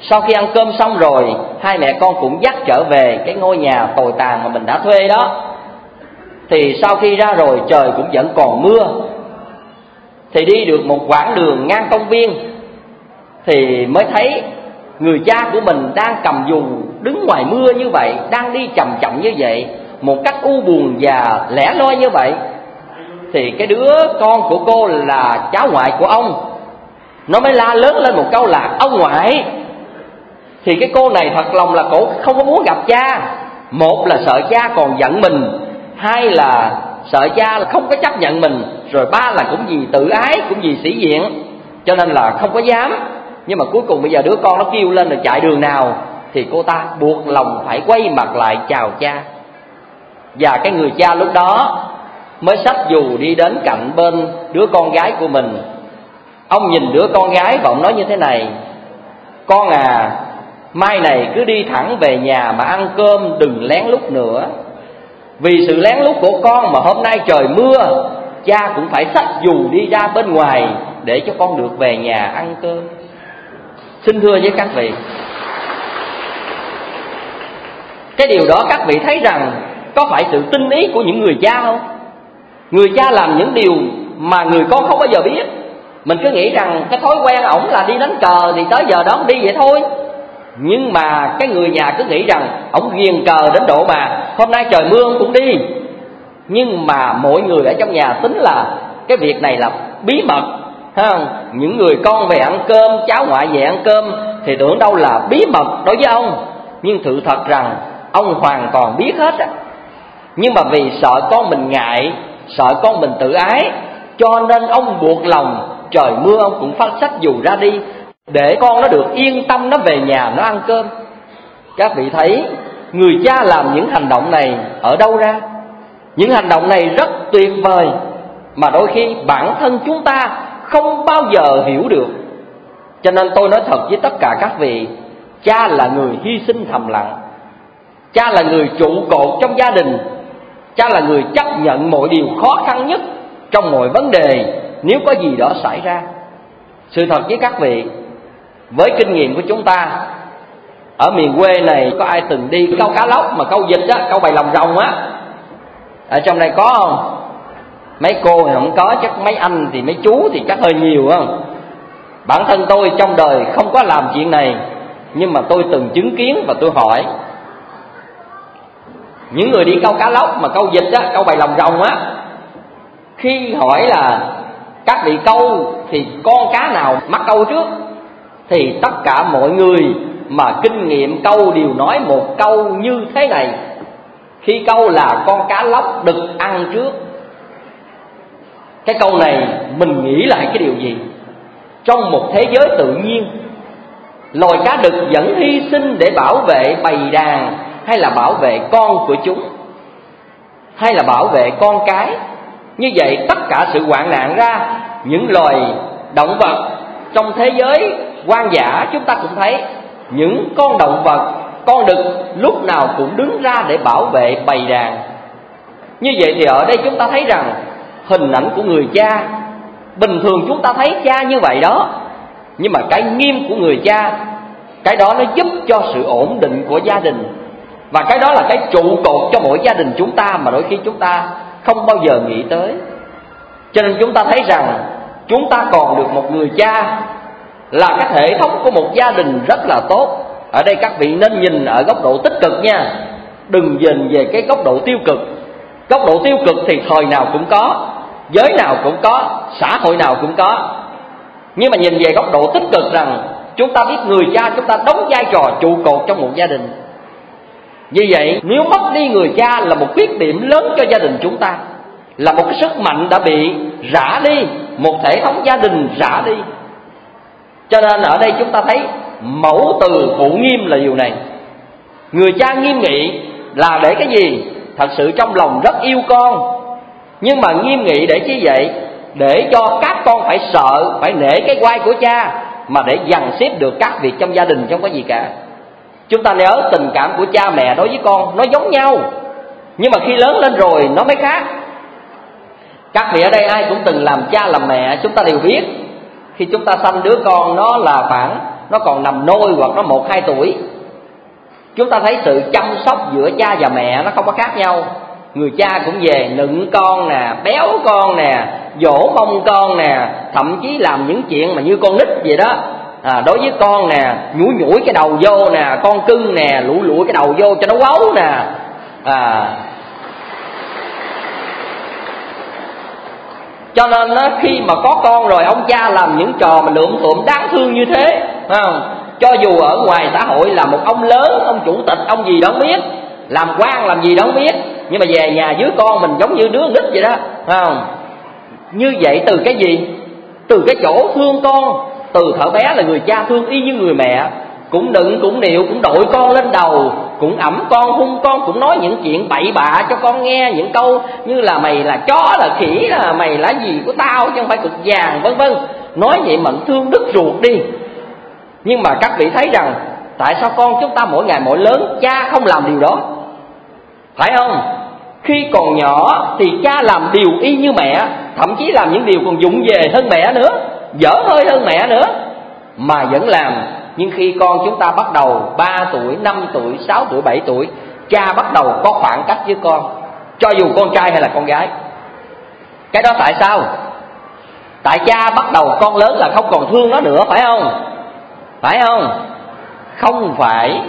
sau khi ăn cơm xong rồi, hai mẹ con cũng dắt trở về cái ngôi nhà tồi tàn mà mình đã thuê đó. Thì sau khi ra rồi, trời cũng vẫn còn mưa. Thì đi được một quãng đường ngang công viên, thì mới thấy người cha của mình đang cầm dù đứng ngoài mưa như vậy, đang đi chậm chậm như vậy, một cách u buồn và lẻ loi như vậy thì cái đứa con của cô là cháu ngoại của ông. Nó mới la lớn lên một câu là, ông ngoại. Thì cái cô này thật lòng là cổ không có muốn gặp cha. Một là sợ cha còn giận mình, hai là sợ cha là không có chấp nhận mình, rồi ba là cũng vì tự ái, cũng vì sĩ diện. Cho nên là không có dám. Nhưng mà cuối cùng bây giờ đứa con nó kêu lên là chạy đường nào, thì cô ta buộc lòng phải quay mặt lại chào cha. Và cái người cha lúc đó mới sách dù đi đến cạnh bên đứa con gái của mình. Ông nhìn đứa con gái và ông nói như thế này, con à mai này cứ đi thẳng về nhà mà ăn cơm đừng lén lút nữa. Vì sự lén lút của con mà hôm nay trời mưa, cha cũng phải xách dù đi ra bên ngoài để cho con được về nhà ăn cơm. Xin thưa với các vị, cái điều đó các vị thấy rằng có phải sự tinh ý của những người cha không? Người cha làm những điều mà người con không bao giờ biết. Mình cứ nghĩ rằng cái thói quen ổng là đi đánh cờ thì tới giờ đó đi vậy thôi. Nhưng mà cái người nhà cứ nghĩ rằng ổng ghiền cờ đến độ mà hôm nay trời mưa cũng đi. Nhưng mà mỗi người ở trong nhà tính là cái việc này là bí mật không những người con về ăn cơm, cháu ngoại về ăn cơm thì tưởng đâu là bí mật đối với ông. Nhưng sự thật rằng, ông hoàn toàn biết hết á. Nhưng mà vì sợ con mình ngại sợ con mình tự ái. Cho nên ông buộc lòng, trời mưa ông cũng phát sách dù ra đi, để con nó được yên tâm nó về nhà nó ăn cơm. Các vị thấy, người cha làm những hành động này ở đâu ra? Những hành động này rất tuyệt vời, mà đôi khi bản thân chúng ta không bao giờ hiểu được. Cho nên tôi nói thật với tất cả các vị, cha là người hy sinh thầm lặng. Cha là người trụ cột trong gia đình cha là người chấp nhận mọi điều khó khăn nhất trong mọi vấn đề nếu có gì đó xảy ra. Sự thật với các vị, với kinh nghiệm của chúng ta, ở miền quê này có ai từng đi câu cá lóc mà câu vịt á, câu bày lòng rồng á? Ở trong này có không? Mấy cô thì không có, chắc mấy anh thì mấy chú thì chắc hơi nhiều không? Bản thân tôi trong đời không có làm chuyện này, nhưng mà tôi từng chứng kiến và tôi hỏi những người đi câu cá lóc mà câu vịt á, câu bày lòng rồng á, khi hỏi là các vị câu thì con cá nào mắc câu trước? Thì tất cả mọi người mà kinh nghiệm câu đều nói một câu như thế này. Khi câu là con cá lóc đực ăn trước. Cái câu này mình nghĩ lại cái điều gì? Trong một thế giới tự nhiên, loài cá đực vẫn hy sinh để bảo vệ bầy đàn hay là bảo vệ con của chúng, hay là bảo vệ con cái? Như vậy tất cả sự hoạn nạn ra, những loài động vật trong thế giới hoang dã chúng ta cũng thấy, những con động vật, con đực lúc nào cũng đứng ra để bảo vệ bầy đàn. Như vậy thì ở đây chúng ta thấy rằng hình ảnh của người cha, bình thường chúng ta thấy cha như vậy đó, nhưng mà cái nghiêm của người cha, cái đó nó giúp cho sự ổn định của gia đình và cái đó là cái trụ cột cho mỗi gia đình chúng ta mà đôi khi chúng ta không bao giờ nghĩ tới. Cho nên chúng ta thấy rằng chúng ta còn được một người cha là cái hệ thống của một gia đình rất là tốt. Ở đây các vị nên nhìn ở góc độ tích cực nha. Đừng nhìn về cái góc độ tiêu cực. Góc độ tiêu cực thì thời nào cũng có, giới nào cũng có, xã hội nào cũng có. Nhưng mà nhìn về góc độ tích cực rằng chúng ta biết người cha chúng ta đóng vai trò trụ cột trong một gia đình như vậy, nếu mất đi người cha là một khuyết điểm lớn cho gia đình chúng ta, là một cái sức mạnh đã bị rã đi, một thể thống gia đình rã đi. Cho nên ở đây chúng ta thấy mẫu từ phụ nghiêm là điều này. Người cha nghiêm nghị là để cái gì? Thật sự trong lòng rất yêu con. Nhưng mà nghiêm nghị để chi vậy? Để cho các con phải sợ, phải nể cái quai của cha, mà để dằn xếp được các việc trong gia đình không có gì cả chúng ta nhớ tình cảm của cha mẹ đối với con, nó giống nhau. Nhưng mà khi lớn lên rồi, nó mới khác. Các vị ở đây ai cũng từng làm cha làm mẹ, chúng ta đều biết. Khi chúng ta sanh đứa con, nó là khoảng, nó còn nằm nôi hoặc nó một, hai tuổi. Chúng ta thấy sự chăm sóc giữa cha và mẹ nó không có khác nhau. Người cha cũng về nựng con nè, béo con nè, dỗ mông con nè, thậm chí làm những chuyện mà như con nít vậy đó à, đối với con nè nhủi nhủi cái đầu vô nè con cưng nè lủi lủi cái đầu vô cho nó quấu nè. À. Cho nên á, khi mà có con rồi ông cha làm những trò mà lượm tụm đáng thương như thế không? Cho dù ở ngoài xã hội là một ông lớn ông chủ tịch ông gì đó biết làm quan làm gì đó biết nhưng mà về nhà dưới con mình giống như đứa nít vậy đó không? Như vậy từ cái gì? Từ cái chỗ thương con từ thở bé là người cha thương y như người mẹ. Cũng đựng, cũng điệu cũng đội con lên đầu. Cũng ẩm con, hung con, cũng nói những chuyện bậy bạ cho con nghe những câu như là mày là chó, là khỉ, là mày là gì của tao, chứ không phải cực vàng, vân vân. Nói vậy mà thương đứt ruột đi. Nhưng mà các vị thấy rằng, tại sao con chúng ta mỗi ngày mỗi lớn, cha không làm điều đó? Phải không? Khi còn nhỏ thì cha làm điều y như mẹ, thậm chí làm những điều còn dụng về hơn mẹ nữa dở hơi hơn mẹ nữa mà vẫn làm nhưng khi con chúng ta bắt đầu 3 tuổi, 5 tuổi, 6 tuổi, 7 tuổi Cha bắt đầu có khoảng cách với con Cho dù con trai hay là con gái Cái đó tại sao? Tại cha bắt đầu con lớn là không còn thương nó nữa phải không? Phải không? Không phải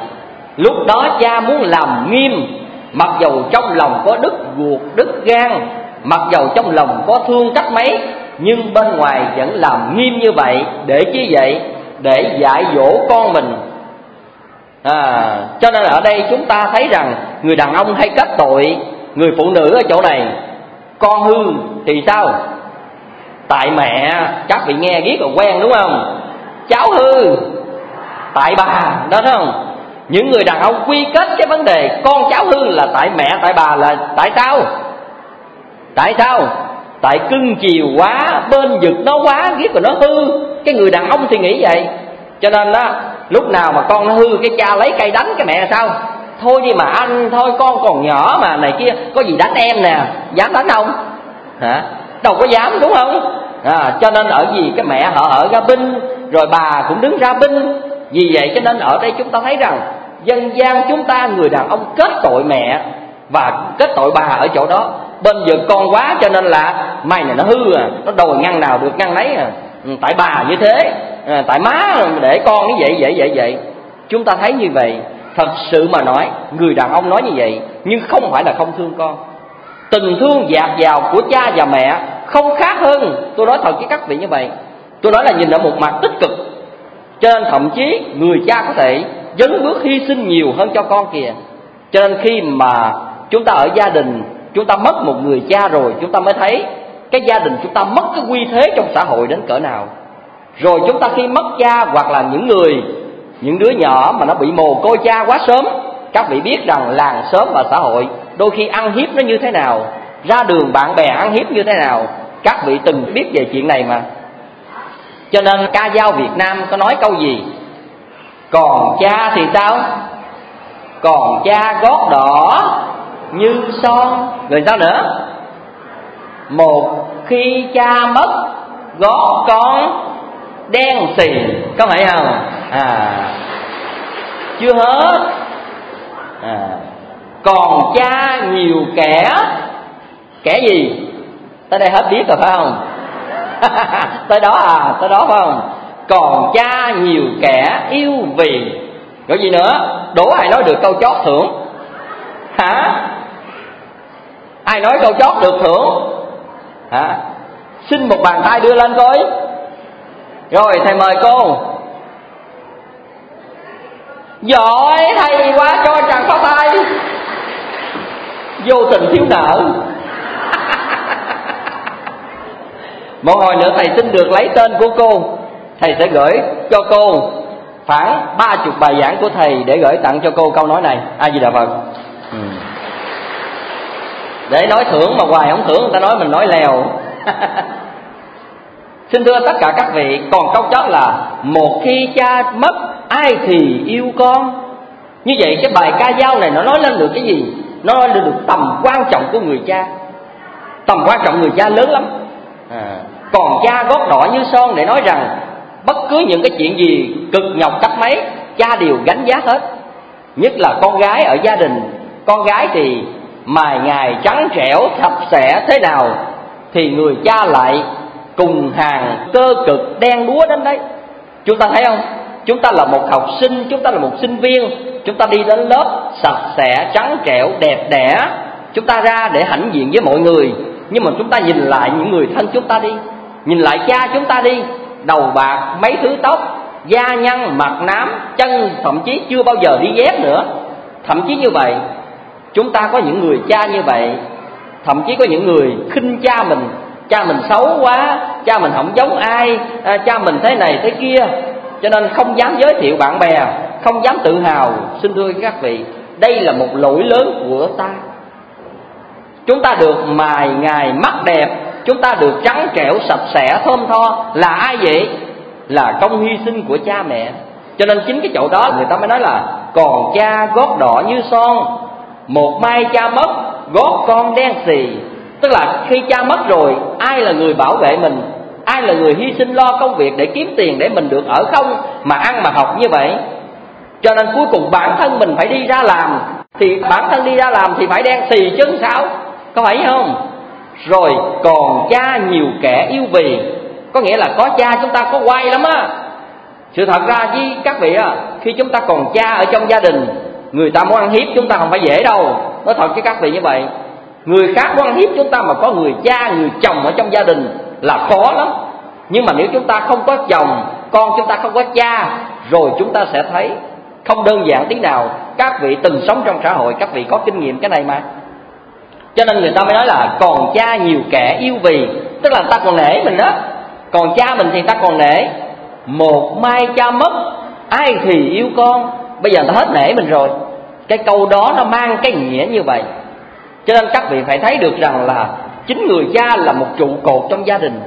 Lúc đó cha muốn làm nghiêm Mặc dầu trong lòng có đứt ruột, đứt gan Mặc dầu trong lòng có thương cách mấy nhưng bên ngoài vẫn làm nghiêm như vậy Để chi vậy? Để dạy dỗ con mình à, Cho nên ở đây chúng ta thấy rằng Người đàn ông hay kết tội Người phụ nữ ở chỗ này Con hư thì sao? Tại mẹ chắc bị nghe biết rồi quen đúng không? Cháu hư Tại bà Đó thấy không? những người đàn ông quy kết cái vấn đề con cháu hư là tại mẹ tại bà là tại sao tại sao tại cưng chiều quá bên vực nó quá ghét rồi nó hư. Cái người đàn ông thì nghĩ vậy. Cho nên đó lúc nào mà con nó hư cái cha lấy cây đánh cái mẹ sao? Thôi đi mà anh thôi con còn nhỏ mà này kia. Có gì đánh em nè? Dám đánh không hả? Đâu có dám đúng không? À, cho nên ở gì cái mẹ họ ở ra binh rồi bà cũng đứng ra binh. Vì vậy cho nên ở đây chúng ta thấy rằng dân gian chúng ta người đàn ông kết tội mẹ và kết tội bà ở chỗ đó bên giờ con quá cho nên là mày này nó hư à nó đòi ngăn nào được ngăn nấy à. Ừ, tại bà như thế à, tại má để con như vậy vậy vậy vậy. Chúng ta thấy như vậy thật sự mà nói người đàn ông nói như vậy nhưng không phải là không thương con. Tình thương dạt dào của cha và mẹ không khác hơn tôi nói thật với các vị như vậy. Tôi nói là nhìn ở một mặt tích cực. Cho nên thậm chí người cha có thể dấn bước hy sinh nhiều hơn cho con kìa. Cho nên khi mà chúng ta ở gia đình chúng ta mất một người cha rồi, chúng ta mới thấy cái gia đình chúng ta mất cái uy thế trong xã hội đến cỡ nào. Rồi chúng ta khi mất cha hoặc là những người, những đứa nhỏ mà nó bị mồ côi cha quá sớm, các vị biết rằng làng sớm và xã hội đôi khi ăn hiếp nó như thế nào, ra đường bạn bè ăn hiếp như thế nào, các vị từng biết về chuyện này mà. Cho nên ca dao việt nam có nói câu gì? Còn cha thì sao? Còn cha gót đỏ như son. Rồi sao nữa? Một khi cha mất gót con đen xì. Có phải không? À. Chưa hết. À. Còn cha nhiều kẻ. Kẻ gì? Tới đây hết biết rồi, phải không? (laughs) Tới đó à tới đó, phải không? Còn cha nhiều kẻ yêu vì. Có gì nữa? Đố ai nói được câu chót thưởng? Hả? Ai nói câu chót được thưởng? Hả? Xin một bàn tay đưa lên coi. Rồi, thầy mời cô. Giỏi, hay quá, cho chàng pháo tay. Vô tình thiếu nợ. (laughs) Một hồi nữa thầy xin được lấy tên của cô. Thầy sẽ gửi cho cô khoảng ba chục bài giảng của thầy để gửi tặng cho cô câu nói này. A di đà phật. Ừ để nói thưởng mà hoài không thưởng, người ta nói mình nói lèo. (laughs) Xin thưa tất cả các vị, còn câu chót là, một khi cha mất, ai thì yêu con? Như vậy cái bài ca dao này nó nói lên được cái gì? Nó nói lên được tầm quan trọng của người cha. Tầm quan trọng người cha lớn lắm. À. còn cha gót đỏ như son để nói rằng, bất cứ những cái chuyện gì cực nhọc cách mấy cha đều gánh giá hết. Nhất là con gái ở gia đình. Con gái thì mài ngày trắng trẻo sạch sẽ thế nào, thì người cha lại cùng hàng cơ cực đen đúa đến đấy. Chúng ta thấy không? Chúng ta là một học sinh, chúng ta là một sinh viên, chúng ta đi đến lớp sạch sẽ, trắng trẻo, đẹp đẽ. Chúng ta ra để hãnh diện với mọi người. Nhưng mà chúng ta nhìn lại những người thân chúng ta đi. Nhìn lại cha chúng ta đi. Đầu bạc, mấy thứ tóc, da nhăn, mặt nám, chân, thậm chí chưa bao giờ đi dép nữa. Thậm chí như vậy chúng ta có những người cha như vậy thậm chí có những người khinh cha mình cha mình xấu quá cha mình không giống ai à, cha mình thế này thế kia. Cho nên không dám giới thiệu bạn bè không dám tự hào. Xin thưa các vị đây là một lỗi lớn của ta. Chúng ta được mài ngày mắt đẹp chúng ta được trắng trẻo sạch sẽ thơm tho. Là ai vậy? Là công hy sinh của cha mẹ. Cho nên chính cái chỗ đó người ta mới nói là còn cha gót đỏ như son một mai cha mất, gót con đen xì. Tức là khi cha mất rồi, ai là người bảo vệ mình? Ai là người hy sinh lo công việc để kiếm tiền để mình được ở không? Mà ăn mà học như vậy. Cho nên cuối cùng bản thân mình phải đi ra làm. Thì bản thân đi ra làm thì phải đen xì chứ sao? Có phải không? Rồi, còn cha nhiều kẻ yêu vì. Có nghĩa là có cha chúng ta có quay lắm á. Sự thật ra với các vị á, khi chúng ta còn cha ở trong gia đình người ta muốn ăn hiếp chúng ta không phải dễ đâu. Nói thật với các vị như vậy, người khác muốn ăn hiếp chúng ta mà có người cha, người chồng ở trong gia đình là khó lắm. Nhưng mà nếu chúng ta không có chồng, con chúng ta không có cha, rồi chúng ta sẽ thấy không đơn giản tí nào. Các vị từng sống trong xã hội, các vị có kinh nghiệm cái này mà. Cho nên người ta mới nói là còn cha nhiều kẻ yêu vì. Tức là ta còn nể mình đó còn cha mình thì ta còn nể. Một mai cha mất, ai thì yêu con? Bây giờ ta hết nể mình rồi. Cái câu đó nó mang cái nghĩa như vậy. Cho nên các vị phải thấy được rằng là chính người cha là một trụ cột trong gia đình.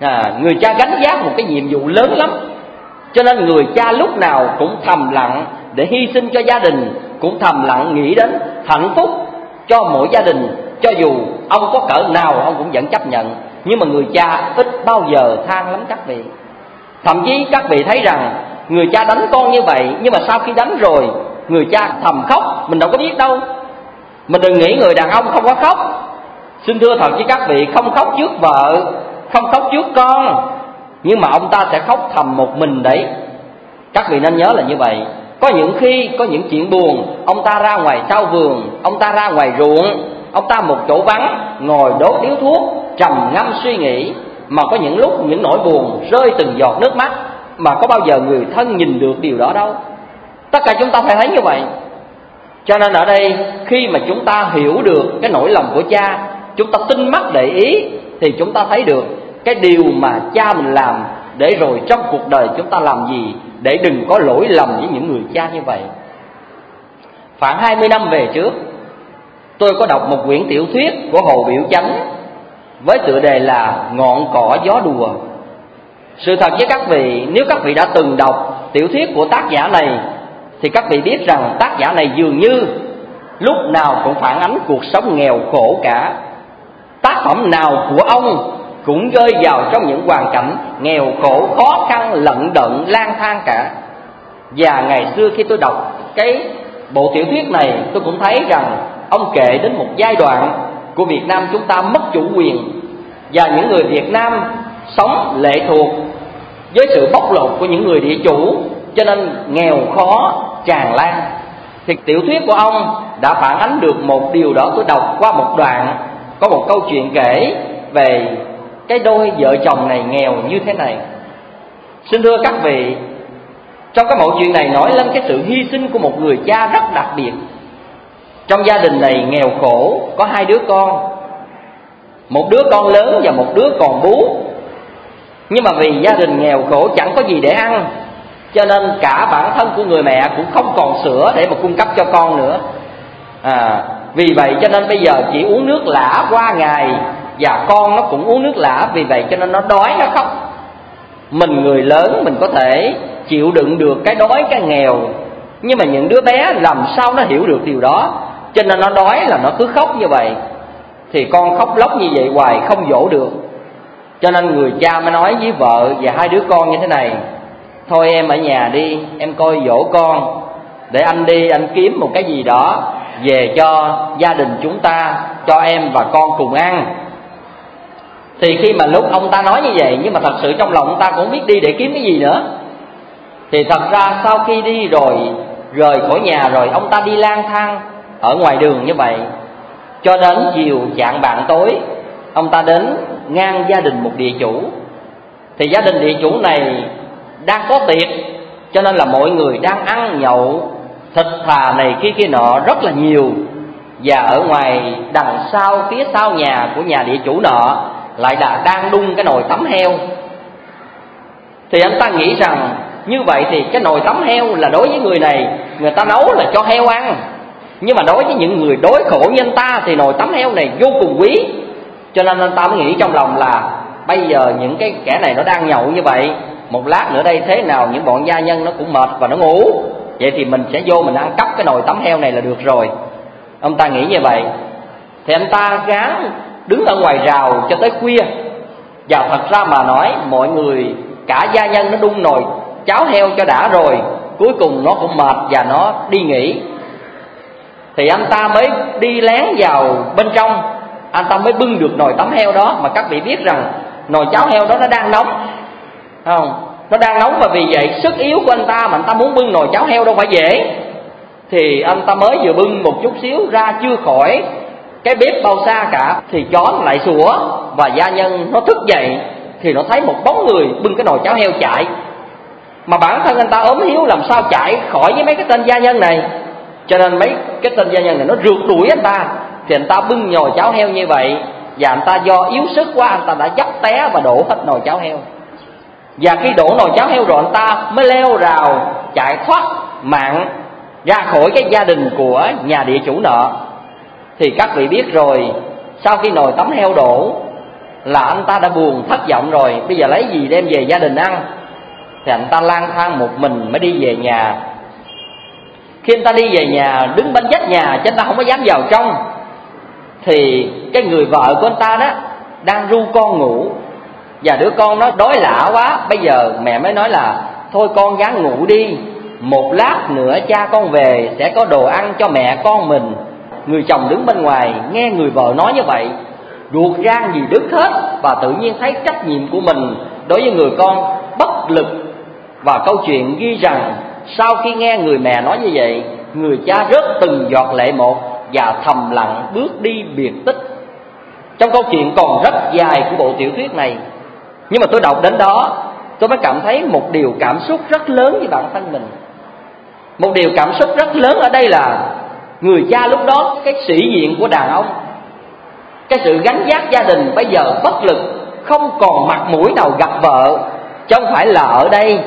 À, người cha gánh vác một cái nhiệm vụ lớn lắm. Cho nên người cha lúc nào cũng thầm lặng để hy sinh cho gia đình cũng thầm lặng nghĩ đến hạnh phúc cho mỗi gia đình cho dù ông có cỡ nào ông cũng vẫn chấp nhận. Nhưng mà người cha ít bao giờ than lắm các vị. Thậm chí các vị thấy rằng người cha đánh con như vậy, nhưng mà sau khi đánh rồi, người cha thầm khóc, mình đâu có biết đâu. Mình đừng nghĩ người đàn ông không có khóc. Xin thưa thật với các vị, không khóc trước vợ, không khóc trước con. Nhưng mà ông ta sẽ khóc thầm một mình đấy. Các vị nên nhớ là như vậy. Có những khi, có những chuyện buồn, ông ta ra ngoài sau vườn, ông ta ra ngoài ruộng, ông ta một chỗ vắng, ngồi đốt điếu thuốc, trầm ngâm suy nghĩ. Mà có những lúc, những nỗi buồn rơi từng giọt nước mắt mà có bao giờ người thân nhìn được điều đó đâu. Tất cả chúng ta phải thấy như vậy. Cho nên ở đây, khi mà chúng ta hiểu được cái nỗi lòng của cha, chúng ta tinh mắt để ý, thì chúng ta thấy được cái điều mà cha mình làm để rồi trong cuộc đời chúng ta làm gì để đừng có lỗi lầm với những người cha như vậy. Khoảng 20 năm về trước, tôi có đọc một quyển tiểu thuyết của Hồ Biểu Chánh với tựa đề là Ngọn cỏ gió đùa. Sự thật với các vị, nếu các vị đã từng đọc tiểu thuyết của tác giả này thì các vị biết rằng tác giả này dường như lúc nào cũng phản ánh cuộc sống nghèo khổ cả. Tác phẩm nào của ông cũng rơi vào trong những hoàn cảnh nghèo khổ, khó khăn, lận đận, lang thang cả. Và ngày xưa khi tôi đọc cái bộ tiểu thuyết này tôi cũng thấy rằng ông kể đến một giai đoạn của Việt Nam chúng ta mất chủ quyền và những người Việt Nam sống lệ thuộc với sự bóc lột của những người địa chủ, cho nên nghèo khó, tràn lan. Thì tiểu thuyết của ông đã phản ánh được một điều đó. Tôi đọc qua một đoạn, có một câu chuyện kể về cái đôi vợ chồng này nghèo như thế này. Xin thưa các vị, trong cái mẫu chuyện này nói lên cái sự hy sinh của một người cha rất đặc biệt. Trong gia đình này nghèo khổ, có hai đứa con. Một đứa con lớn và một đứa còn bú nhưng mà vì gia đình nghèo khổ chẳng có gì để ăn cho nên cả bản thân của người mẹ cũng không còn sữa để mà cung cấp cho con nữa. À, vì vậy cho nên bây giờ chỉ uống nước lã qua ngày và con nó cũng uống nước lã vì vậy cho nên nó đói nó khóc. Mình người lớn mình có thể chịu đựng được cái đói cái nghèo nhưng mà những đứa bé làm sao nó hiểu được điều đó? Cho nên nó đói là nó cứ khóc như vậy. Thì con khóc lóc như vậy hoài không dỗ được cho nên người cha mới nói với vợ và hai đứa con như thế này, thôi em ở nhà đi, em coi dỗ con, để anh đi, anh kiếm một cái gì đó về cho gia đình chúng ta, cho em và con cùng ăn. Thì khi mà lúc ông ta nói như vậy, nhưng mà thật sự trong lòng ông ta cũng biết đi để kiếm cái gì nữa. Thì thật ra sau khi đi rồi, rời khỏi nhà rồi, ông ta đi lang thang ở ngoài đường như vậy. Cho đến chiều chạng bạn tối, ông ta đến ngang gia đình một địa chủ. Thì gia đình địa chủ này đang có tiệc, cho nên là mọi người đang ăn nhậu, thịt thà này kia kia nọ rất là nhiều. Và ở ngoài đằng sau, phía sau nhà của nhà địa chủ nọ lại là đang đun cái nồi tắm heo. Thì anh ta nghĩ rằng, như vậy thì cái nồi tắm heo là đối với người này, người ta nấu là cho heo ăn. Nhưng mà đối với những người đối khổ như anh ta thì nồi tắm heo này vô cùng quý cho nên anh ta mới nghĩ trong lòng là bây giờ những cái kẻ này nó đang nhậu như vậy, một lát nữa đây thế nào, những bọn gia nhân nó cũng mệt và nó ngủ. Vậy thì mình sẽ vô mình ăn cắp cái nồi tắm heo này là được rồi. Ông ta nghĩ như vậy. Thì anh ta gán đứng ở ngoài rào cho tới khuya. Và thật ra mà nói, mọi người, cả gia nhân nó đun nồi, cháo heo cho đã rồi, cuối cùng nó cũng mệt và nó đi nghỉ. Thì anh ta mới đi lén vào bên trong anh ta mới bưng được nồi tấm heo đó. Mà các vị biết rằng nồi cháo heo đó nó đang nóng. Không? Nó đang nóng và vì vậy sức yếu của anh ta mà anh ta muốn bưng nồi cháo heo đâu phải dễ. Thì anh ta mới vừa bưng một chút xíu ra chưa khỏi cái bếp bao xa cả thì chó nó lại sủa và gia nhân nó thức dậy thì nó thấy một bóng người bưng cái nồi cháo heo chạy. Mà bản thân anh ta ốm hiếu làm sao chạy khỏi với mấy cái tên gia nhân này. Cho nên mấy cái tên gia nhân này nó rượt đuổi anh ta thì anh ta bưng nồi cháo heo như vậy và anh ta do yếu sức quá, anh ta đã dắt té và đổ hết nồi cháo heo. Và khi đổ nồi cháo heo rồi, anh ta mới leo rào, chạy thoát mạng ra khỏi cái gia đình của nhà địa chủ nợ. Thì các vị biết rồi, sau khi nồi tấm heo đổ là anh ta đã buồn thất vọng rồi. Bây giờ lấy gì đem về gia đình ăn? Thì anh ta lang thang một mình mới đi về nhà. Khi anh ta đi về nhà, đứng bên vách nhà chứ anh ta không có dám vào trong thì cái người vợ của anh ta đó đang ru con ngủ. Và đứa con nó đói lạ quá. Bây giờ mẹ mới nói là, thôi con gắng ngủ đi. Một lát nữa cha con về sẽ có đồ ăn cho mẹ con mình. Người chồng đứng bên ngoài nghe người vợ nói như vậy, ruột gan gì đứt hết và tự nhiên thấy trách nhiệm của mình đối với người con bất lực. Và câu chuyện ghi rằng sau khi nghe người mẹ nói như vậy, người cha rớt từng giọt lệ một và thầm lặng bước đi biệt tích. Trong câu chuyện còn rất dài của bộ tiểu thuyết này, nhưng mà tôi đọc đến đó, tôi mới cảm thấy một điều cảm xúc rất lớn với bản thân mình. Một điều cảm xúc rất lớn ở đây là người cha lúc đó, cái sĩ diện của đàn ông, cái sự gánh vác gia đình bây giờ bất lực, không còn mặt mũi nào gặp vợ. Chứ không phải là ở đây,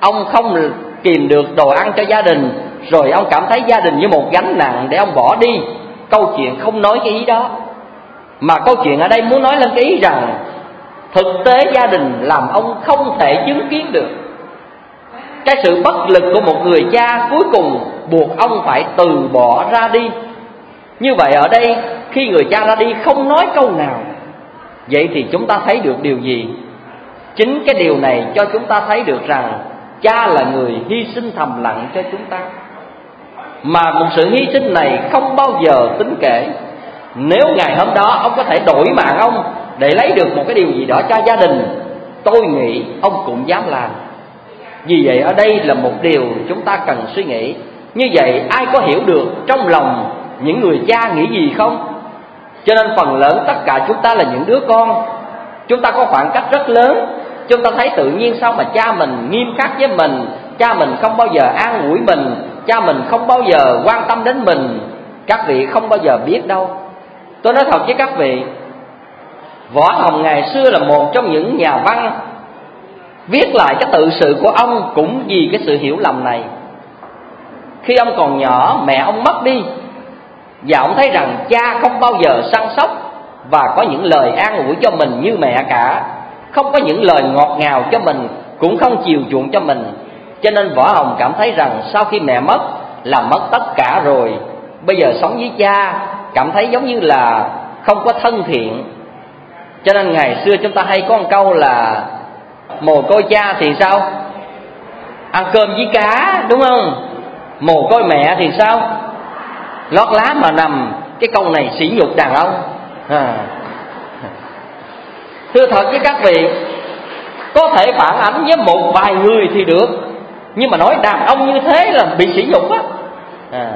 ông không kìm được đồ ăn cho gia đình rồi ông cảm thấy gia đình như một gánh nặng để ông bỏ đi. Câu chuyện không nói cái ý đó. Mà câu chuyện ở đây muốn nói lên cái ý rằng, thực tế gia đình làm ông không thể chứng kiến được. Cái sự bất lực của một người cha cuối cùng buộc ông phải từ bỏ ra đi. Như vậy ở đây, khi người cha ra đi không nói câu nào, vậy thì chúng ta thấy được điều gì? Chính cái điều này cho chúng ta thấy được rằng, cha là người hy sinh thầm lặng cho chúng ta mà một sự hy sinh này không bao giờ tính kể. Nếu ngày hôm đó ông có thể đổi mạng ông để lấy được một cái điều gì đó cho gia đình, tôi nghĩ ông cũng dám làm. Vì vậy ở đây là một điều chúng ta cần suy nghĩ. Như vậy ai có hiểu được trong lòng những người cha nghĩ gì không? Cho nên phần lớn tất cả chúng ta là những đứa con. Chúng ta có khoảng cách rất lớn. Chúng ta thấy tự nhiên sao mà cha mình nghiêm khắc với mình, cha mình không bao giờ an ủi mình cha mình không bao giờ quan tâm đến mình, các vị không bao giờ biết đâu. Tôi nói thật với các vị, võ hồng ngày xưa là một trong những nhà văn viết lại cái tự sự của ông cũng vì cái sự hiểu lầm này. Khi ông còn nhỏ, mẹ ông mất đi và ông thấy rằng cha không bao giờ săn sóc và có những lời an ủi cho mình như mẹ cả, không có những lời ngọt ngào cho mình, cũng không chiều chuộng cho mình cho nên võ hồng cảm thấy rằng sau khi mẹ mất là mất tất cả rồi. Bây giờ sống với cha, cảm thấy giống như là không có thân thiện. Cho nên ngày xưa chúng ta hay có một câu là, mồ côi cha thì sao? Ăn cơm với cá, đúng không? Mồ côi mẹ thì sao? Lót lá mà nằm, cái câu này sỉ nhục đàn ông. À. thưa thật với các vị, có thể phản ánh với một vài người thì được nhưng mà nói đàn ông như thế là bị sỉ nhục á. À.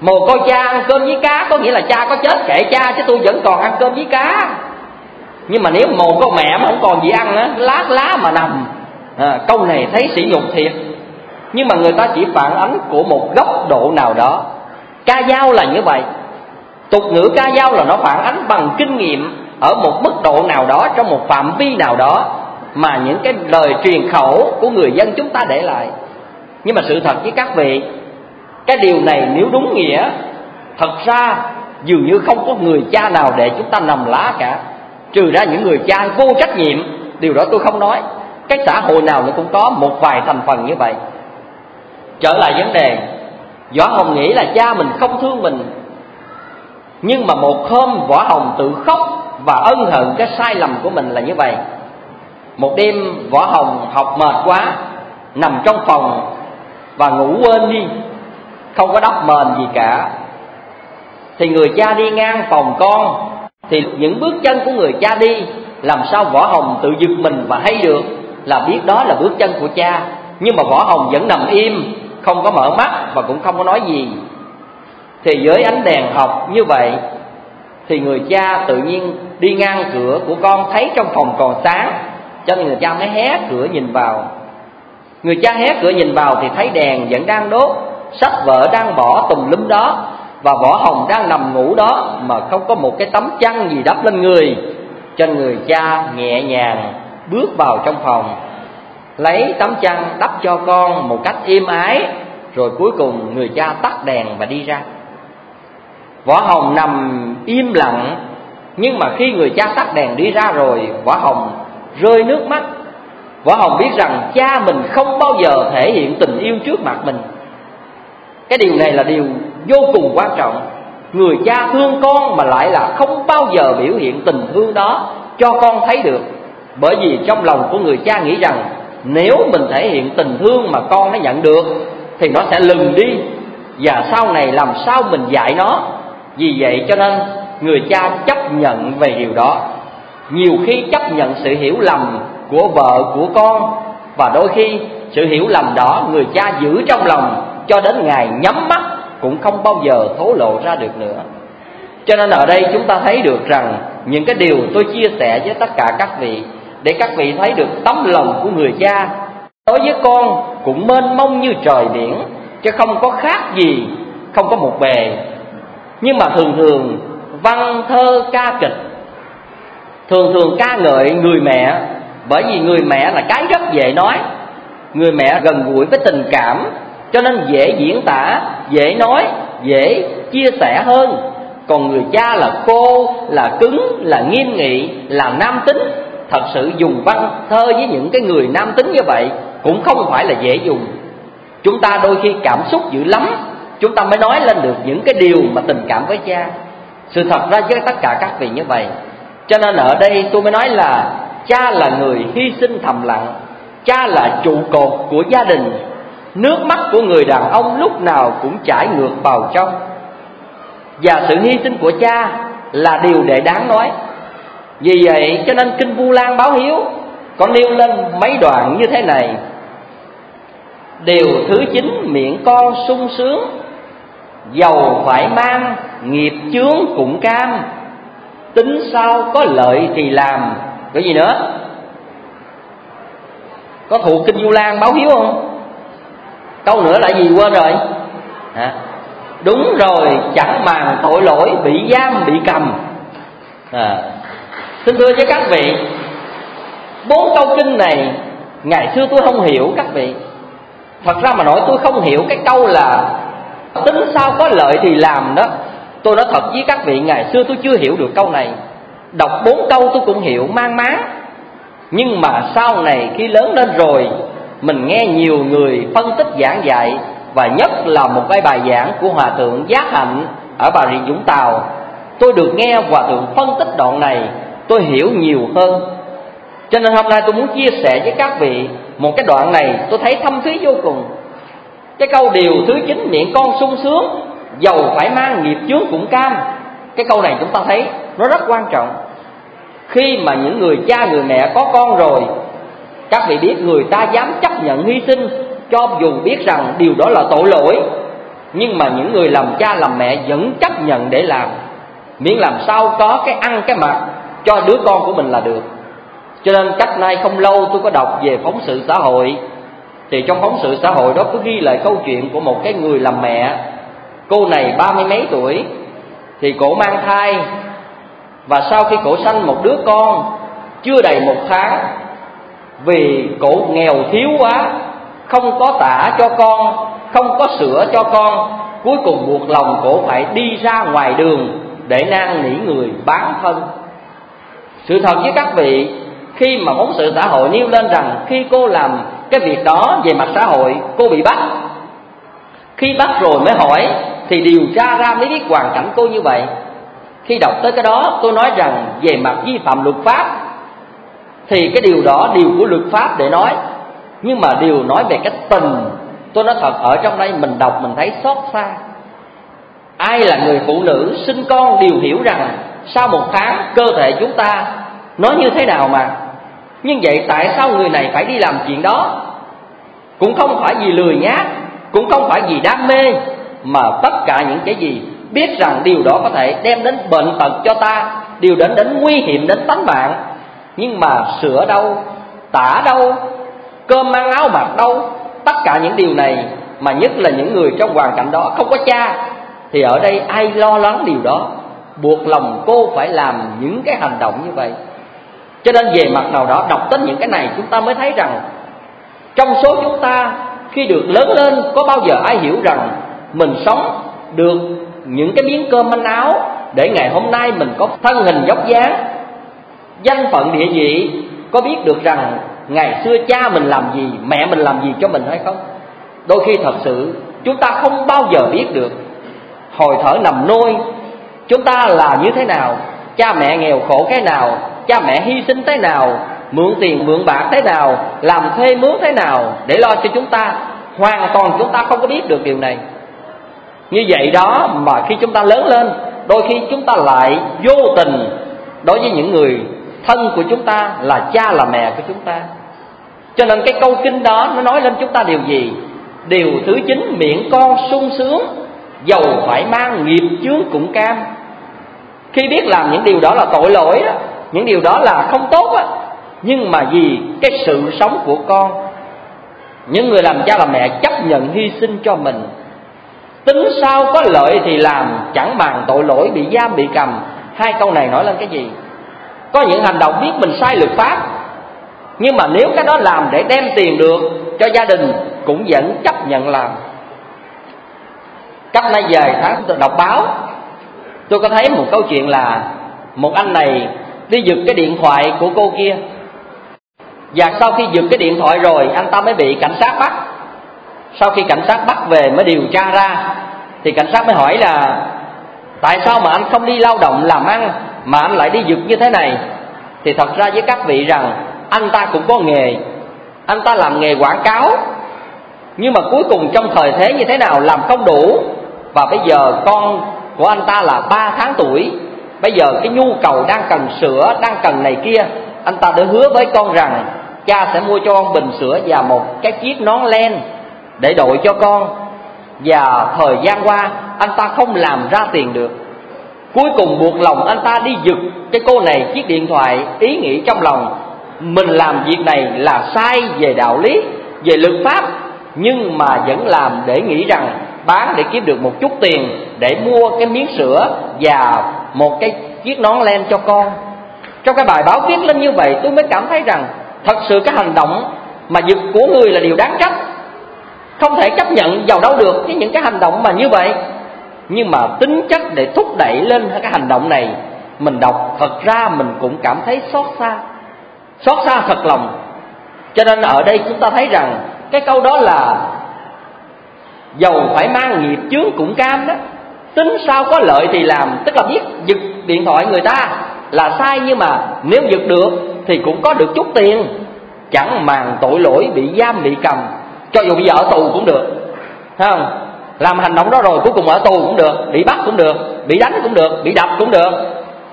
mồ côi cha ăn cơm với cá có nghĩa là cha có chết kệ cha chứ tôi vẫn còn ăn cơm với cá. Nhưng mà nếu mồ côi mẹ mà không còn gì ăn á lát lá mà nằm. À, câu này thấy sỉ nhục thiệt. Nhưng mà người ta chỉ phản ánh của một góc độ nào đó. Ca dao là như vậy. Tục ngữ ca dao là nó phản ánh bằng kinh nghiệm ở một mức độ nào đó trong một phạm vi nào đó mà những cái lời truyền khẩu của người dân chúng ta để lại nhưng mà sự thật với các vị, cái điều này nếu đúng nghĩa, thật ra dường như không có người cha nào để chúng ta nằm lá cả. Trừ ra những người cha vô trách nhiệm, điều đó tôi không nói. Cái xã hội nào nó cũng có một vài thành phần như vậy. Trở lại vấn đề, Võ Hồng nghĩ là cha mình không thương mình. Nhưng mà một hôm võ hồng tự khóc và ân hận cái sai lầm của mình là như vậy. Một đêm võ hồng học mệt quá, nằm trong phòng và ngủ quên đi. Không có đắp mền gì cả. Thì người cha đi ngang phòng con, thì những bước chân của người cha đi, làm sao võ hồng tự giật mình và hay được? Là biết đó là bước chân của cha. Nhưng mà võ hồng vẫn nằm im, không có mở mắt và cũng không có nói gì. Thì với ánh đèn học như vậy, thì người cha tự nhiên đi ngang cửa của con thấy trong phòng còn sáng, cho nên người cha mới hé cửa nhìn vào người cha hé cửa nhìn vào thì thấy đèn vẫn đang đốt, sách vợ đang bỏ tùm lum đó, và võ hồng đang nằm ngủ đó mà không có một cái tấm chăn gì đắp lên người. Cho người cha nhẹ nhàng bước vào trong phòng, lấy tấm chăn đắp cho con một cách êm ái, rồi cuối cùng người cha tắt đèn và đi ra. Võ hồng nằm im lặng, nhưng mà khi người cha tắt đèn đi ra rồi võ hồng rơi nước mắt võ hồng biết rằng cha mình không bao giờ thể hiện tình yêu trước mặt mình. Cái điều này là điều vô cùng quan trọng. Người cha thương con mà lại là không bao giờ biểu hiện tình thương đó cho con thấy được. Bởi vì trong lòng của người cha nghĩ rằng nếu mình thể hiện tình thương mà con nó nhận được, thì nó sẽ lừng đi. Và sau này làm sao mình dạy nó? Vì vậy cho nên người cha chấp nhận về điều đó. Nhiều khi chấp nhận sự hiểu lầm của vợ, của con. Và đôi khi, sự hiểu lầm đó người cha giữ trong lòng cho đến ngày nhắm mắt cũng không bao giờ thố lộ ra được nữa. Cho nên ở đây chúng ta thấy được rằng những cái điều tôi chia sẻ với tất cả các vị để các vị thấy được tấm lòng của người cha đối với con cũng mênh mông như trời biển, chứ không có khác gì, không có một bề. Nhưng mà thường thường, văn thơ ca kịch, thường thường ca ngợi người mẹ bởi vì người mẹ là cái rất dễ nói. Người mẹ gần gũi với tình cảm, cho nên dễ diễn tả, dễ nói, dễ chia sẻ hơn. Còn người cha là cô là cứng, là nghiêm nghị, là nam tính. Thật sự dùng văn thơ với những cái người nam tính như vậy cũng không phải là dễ dùng. Chúng ta đôi khi cảm xúc dữ lắm, chúng ta mới nói lên được những cái điều mà tình cảm với cha. Sự thật ra với tất cả các vị như vậy. Cho nên ở đây tôi mới nói là cha là người hy sinh thầm lặng. Cha là trụ cột của gia đình. Nước mắt của người đàn ông lúc nào cũng chảy ngược vào trong. Và sự hy sinh của cha là điều để đáng nói. Vì vậy cho nên kinh vu lan báo hiếu, có nêu lên mấy đoạn như thế này. Điều thứ chín, miệng con sung sướng, giàu phải mang, nghiệp chướng cũng cam. Tính sao có lợi thì làm cái gì nữa? Có thuộc kinh du lan báo hiếu không? Câu nữa là gì quên rồi? À, đúng rồi chẳng màng tội lỗi bị giam bị cầm. À, xin thưa với các vị bốn câu kinh này ngày xưa tôi không hiểu các vị. Thật ra mà nói tôi không hiểu cái câu là tính sao có lợi thì làm đó. Tôi nói thật với các vị ngày xưa tôi chưa hiểu được câu này đọc bốn câu tôi cũng hiểu, mang máng. Nhưng mà sau này khi lớn lên rồi, mình nghe nhiều người phân tích giảng dạy, và nhất là một cái bài giảng của hòa thượng giác hạnh ở bà rịa vũng tàu, tôi được nghe hòa thượng phân tích đoạn này, tôi hiểu nhiều hơn. Cho nên hôm nay tôi muốn chia sẻ với các vị một cái đoạn này, tôi thấy thâm thúy vô cùng. Cái câu điều thứ chín, miệng con sung sướng giàu phải mang nghiệp chướng cũng cam cái câu này chúng ta thấy nó rất quan trọng. Khi mà những người cha, người mẹ có con rồi, các vị biết người ta dám chấp nhận hy sinh cho dù biết rằng điều đó là tội lỗi. Nhưng mà những người làm cha, làm mẹ vẫn chấp nhận để làm. Miễn làm sao có cái ăn cái mặc cho đứa con của mình là được. Cho nên cách nay không lâu tôi có đọc về phóng sự xã hội. Thì trong phóng sự xã hội đó có ghi lại câu chuyện của một cái người làm mẹ. Cô này ba mươi mấy tuổi thì cổ mang thai. Và sau khi cổ sanh một đứa con, chưa đầy một tháng, vì cổ nghèo thiếu quá, không có tả cho con, không có sữa cho con, cuối cùng buộc lòng cổ phải đi ra ngoài đường để năn nỉ người bán thân. Sự thật với các vị, khi mà phóng sự xã hội nêu lên rằng khi cô làm cái việc đó về mặt xã hội, cô bị bắt. Khi bắt rồi mới hỏi thì điều tra ra mới biết hoàn cảnh cô như vậy. Khi đọc tới cái đó, tôi nói rằng về mặt vi phạm luật pháp, thì cái điều đó, điều của luật pháp để nói. Nhưng mà điều nói về cái tình, tôi nói thật, ở trong đây mình đọc mình thấy xót xa. Ai là người phụ nữ sinh con đều hiểu rằng sau một tháng cơ thể chúng ta nó như thế nào mà. Nhưng vậy tại sao người này phải đi làm chuyện đó? Cũng không phải vì lười nhác cũng không phải vì đam mê mà tất cả những cái gì biết rằng điều đó có thể đem đến bệnh tật cho ta, điều đến đến nguy hiểm đến tánh mạng. Nhưng mà sữa đâu, tả đâu, cơm ăn áo mặc đâu, tất cả những điều này, mà nhất là những người trong hoàn cảnh đó không có cha, thì ở đây ai lo lắng điều đó? Buộc lòng cô phải làm những cái hành động như vậy. Cho nên về mặt nào đó, đọc tới những cái này, chúng ta mới thấy rằng, trong số chúng ta, khi được lớn lên, có bao giờ ai hiểu rằng mình sống được những cái miếng cơm manh áo để ngày hôm nay mình có thân hình dốc dáng. Danh phận địa vị, có biết được rằng ngày xưa cha mình làm gì, mẹ mình làm gì cho mình hay không? Đôi khi thật sự chúng ta không bao giờ biết được hồi thở nằm nôi chúng ta là như thế nào, cha mẹ nghèo khổ cái nào, cha mẹ hy sinh thế nào, mượn tiền mượn bạc thế nào, làm thuê mướn thế nào để lo cho chúng ta. Hoàn toàn chúng ta không có biết được điều này như vậy đó mà khi chúng ta lớn lên đôi khi chúng ta lại vô tình đối với những người thân của chúng ta là cha là mẹ của chúng ta. Cho nên cái câu kinh đó nó nói lên chúng ta điều gì? Điều thứ chín miệng con sung sướng dầu phải mang nghiệp chướng cũng cam. Khi biết làm những điều đó là tội lỗi đó, những điều đó là không tốt á nhưng mà vì cái sự sống của con những người làm cha làm mẹ chấp nhận hy sinh cho mình tính sao có lợi thì làm, chẳng bằng tội lỗi bị giam, bị cầm. Hai câu này nói lên cái gì? Có những hành động biết mình sai luật pháp, nhưng mà nếu cái đó làm để đem tiền được cho gia đình cũng vẫn chấp nhận làm. Cách nay về tháng tôi đọc báo, tôi có thấy một câu chuyện là một anh này đi giật cái điện thoại của cô kia. Và sau khi giật cái điện thoại rồi, anh ta mới bị cảnh sát bắt sau khi cảnh sát bắt về mới điều tra ra, thì cảnh sát mới hỏi là, tại sao mà anh không đi lao động làm ăn, mà anh lại đi giật như thế này? Thì thật ra với các vị rằng, anh ta cũng có nghề. Anh ta làm nghề quảng cáo, nhưng mà cuối cùng trong thời thế như thế nào làm không đủ. Và bây giờ con của anh ta là 3 tháng tuổi. Bây giờ cái nhu cầu đang cần sữa đang cần này kia, anh ta đã hứa với con rằng cha sẽ mua cho con bình sữa và một cái chiếc nón len để đội cho con. Và thời gian qua, anh ta không làm ra tiền được. Cuối cùng buộc lòng anh ta đi giật cái cô này chiếc điện thoại ý nghĩ trong lòng. Mình làm việc này là sai về đạo lý, về luật pháp, nhưng mà vẫn làm để nghĩ rằng bán để kiếm được một chút tiền để mua cái miếng sữa và một cái chiếc nón len cho con. Trong cái bài báo viết lên như vậy, tôi mới cảm thấy rằng thật sự cái hành động mà giật của người là điều đáng trách không thể chấp nhận vào đâu được với những cái hành động mà như vậy. Nhưng mà tính chất để thúc đẩy lên cái hành động này, mình đọc thật ra mình cũng cảm thấy xót xa. Xót xa thật lòng. Cho nên ở đây chúng ta thấy rằng cái câu đó là dầu phải mang nghiệp chướng cũng cam đó. Tính sao có lợi thì làm, tức là biết giật điện thoại người ta là sai nhưng mà nếu giật được thì cũng có được chút tiền. Chẳng màng tội lỗi bị giam bị cầm cho dù bây giờ ở tù cũng được, thấy không? Làm hành động đó rồi, cuối cùng ở tù cũng được, bị bắt cũng được, bị đánh cũng được, bị đập cũng được.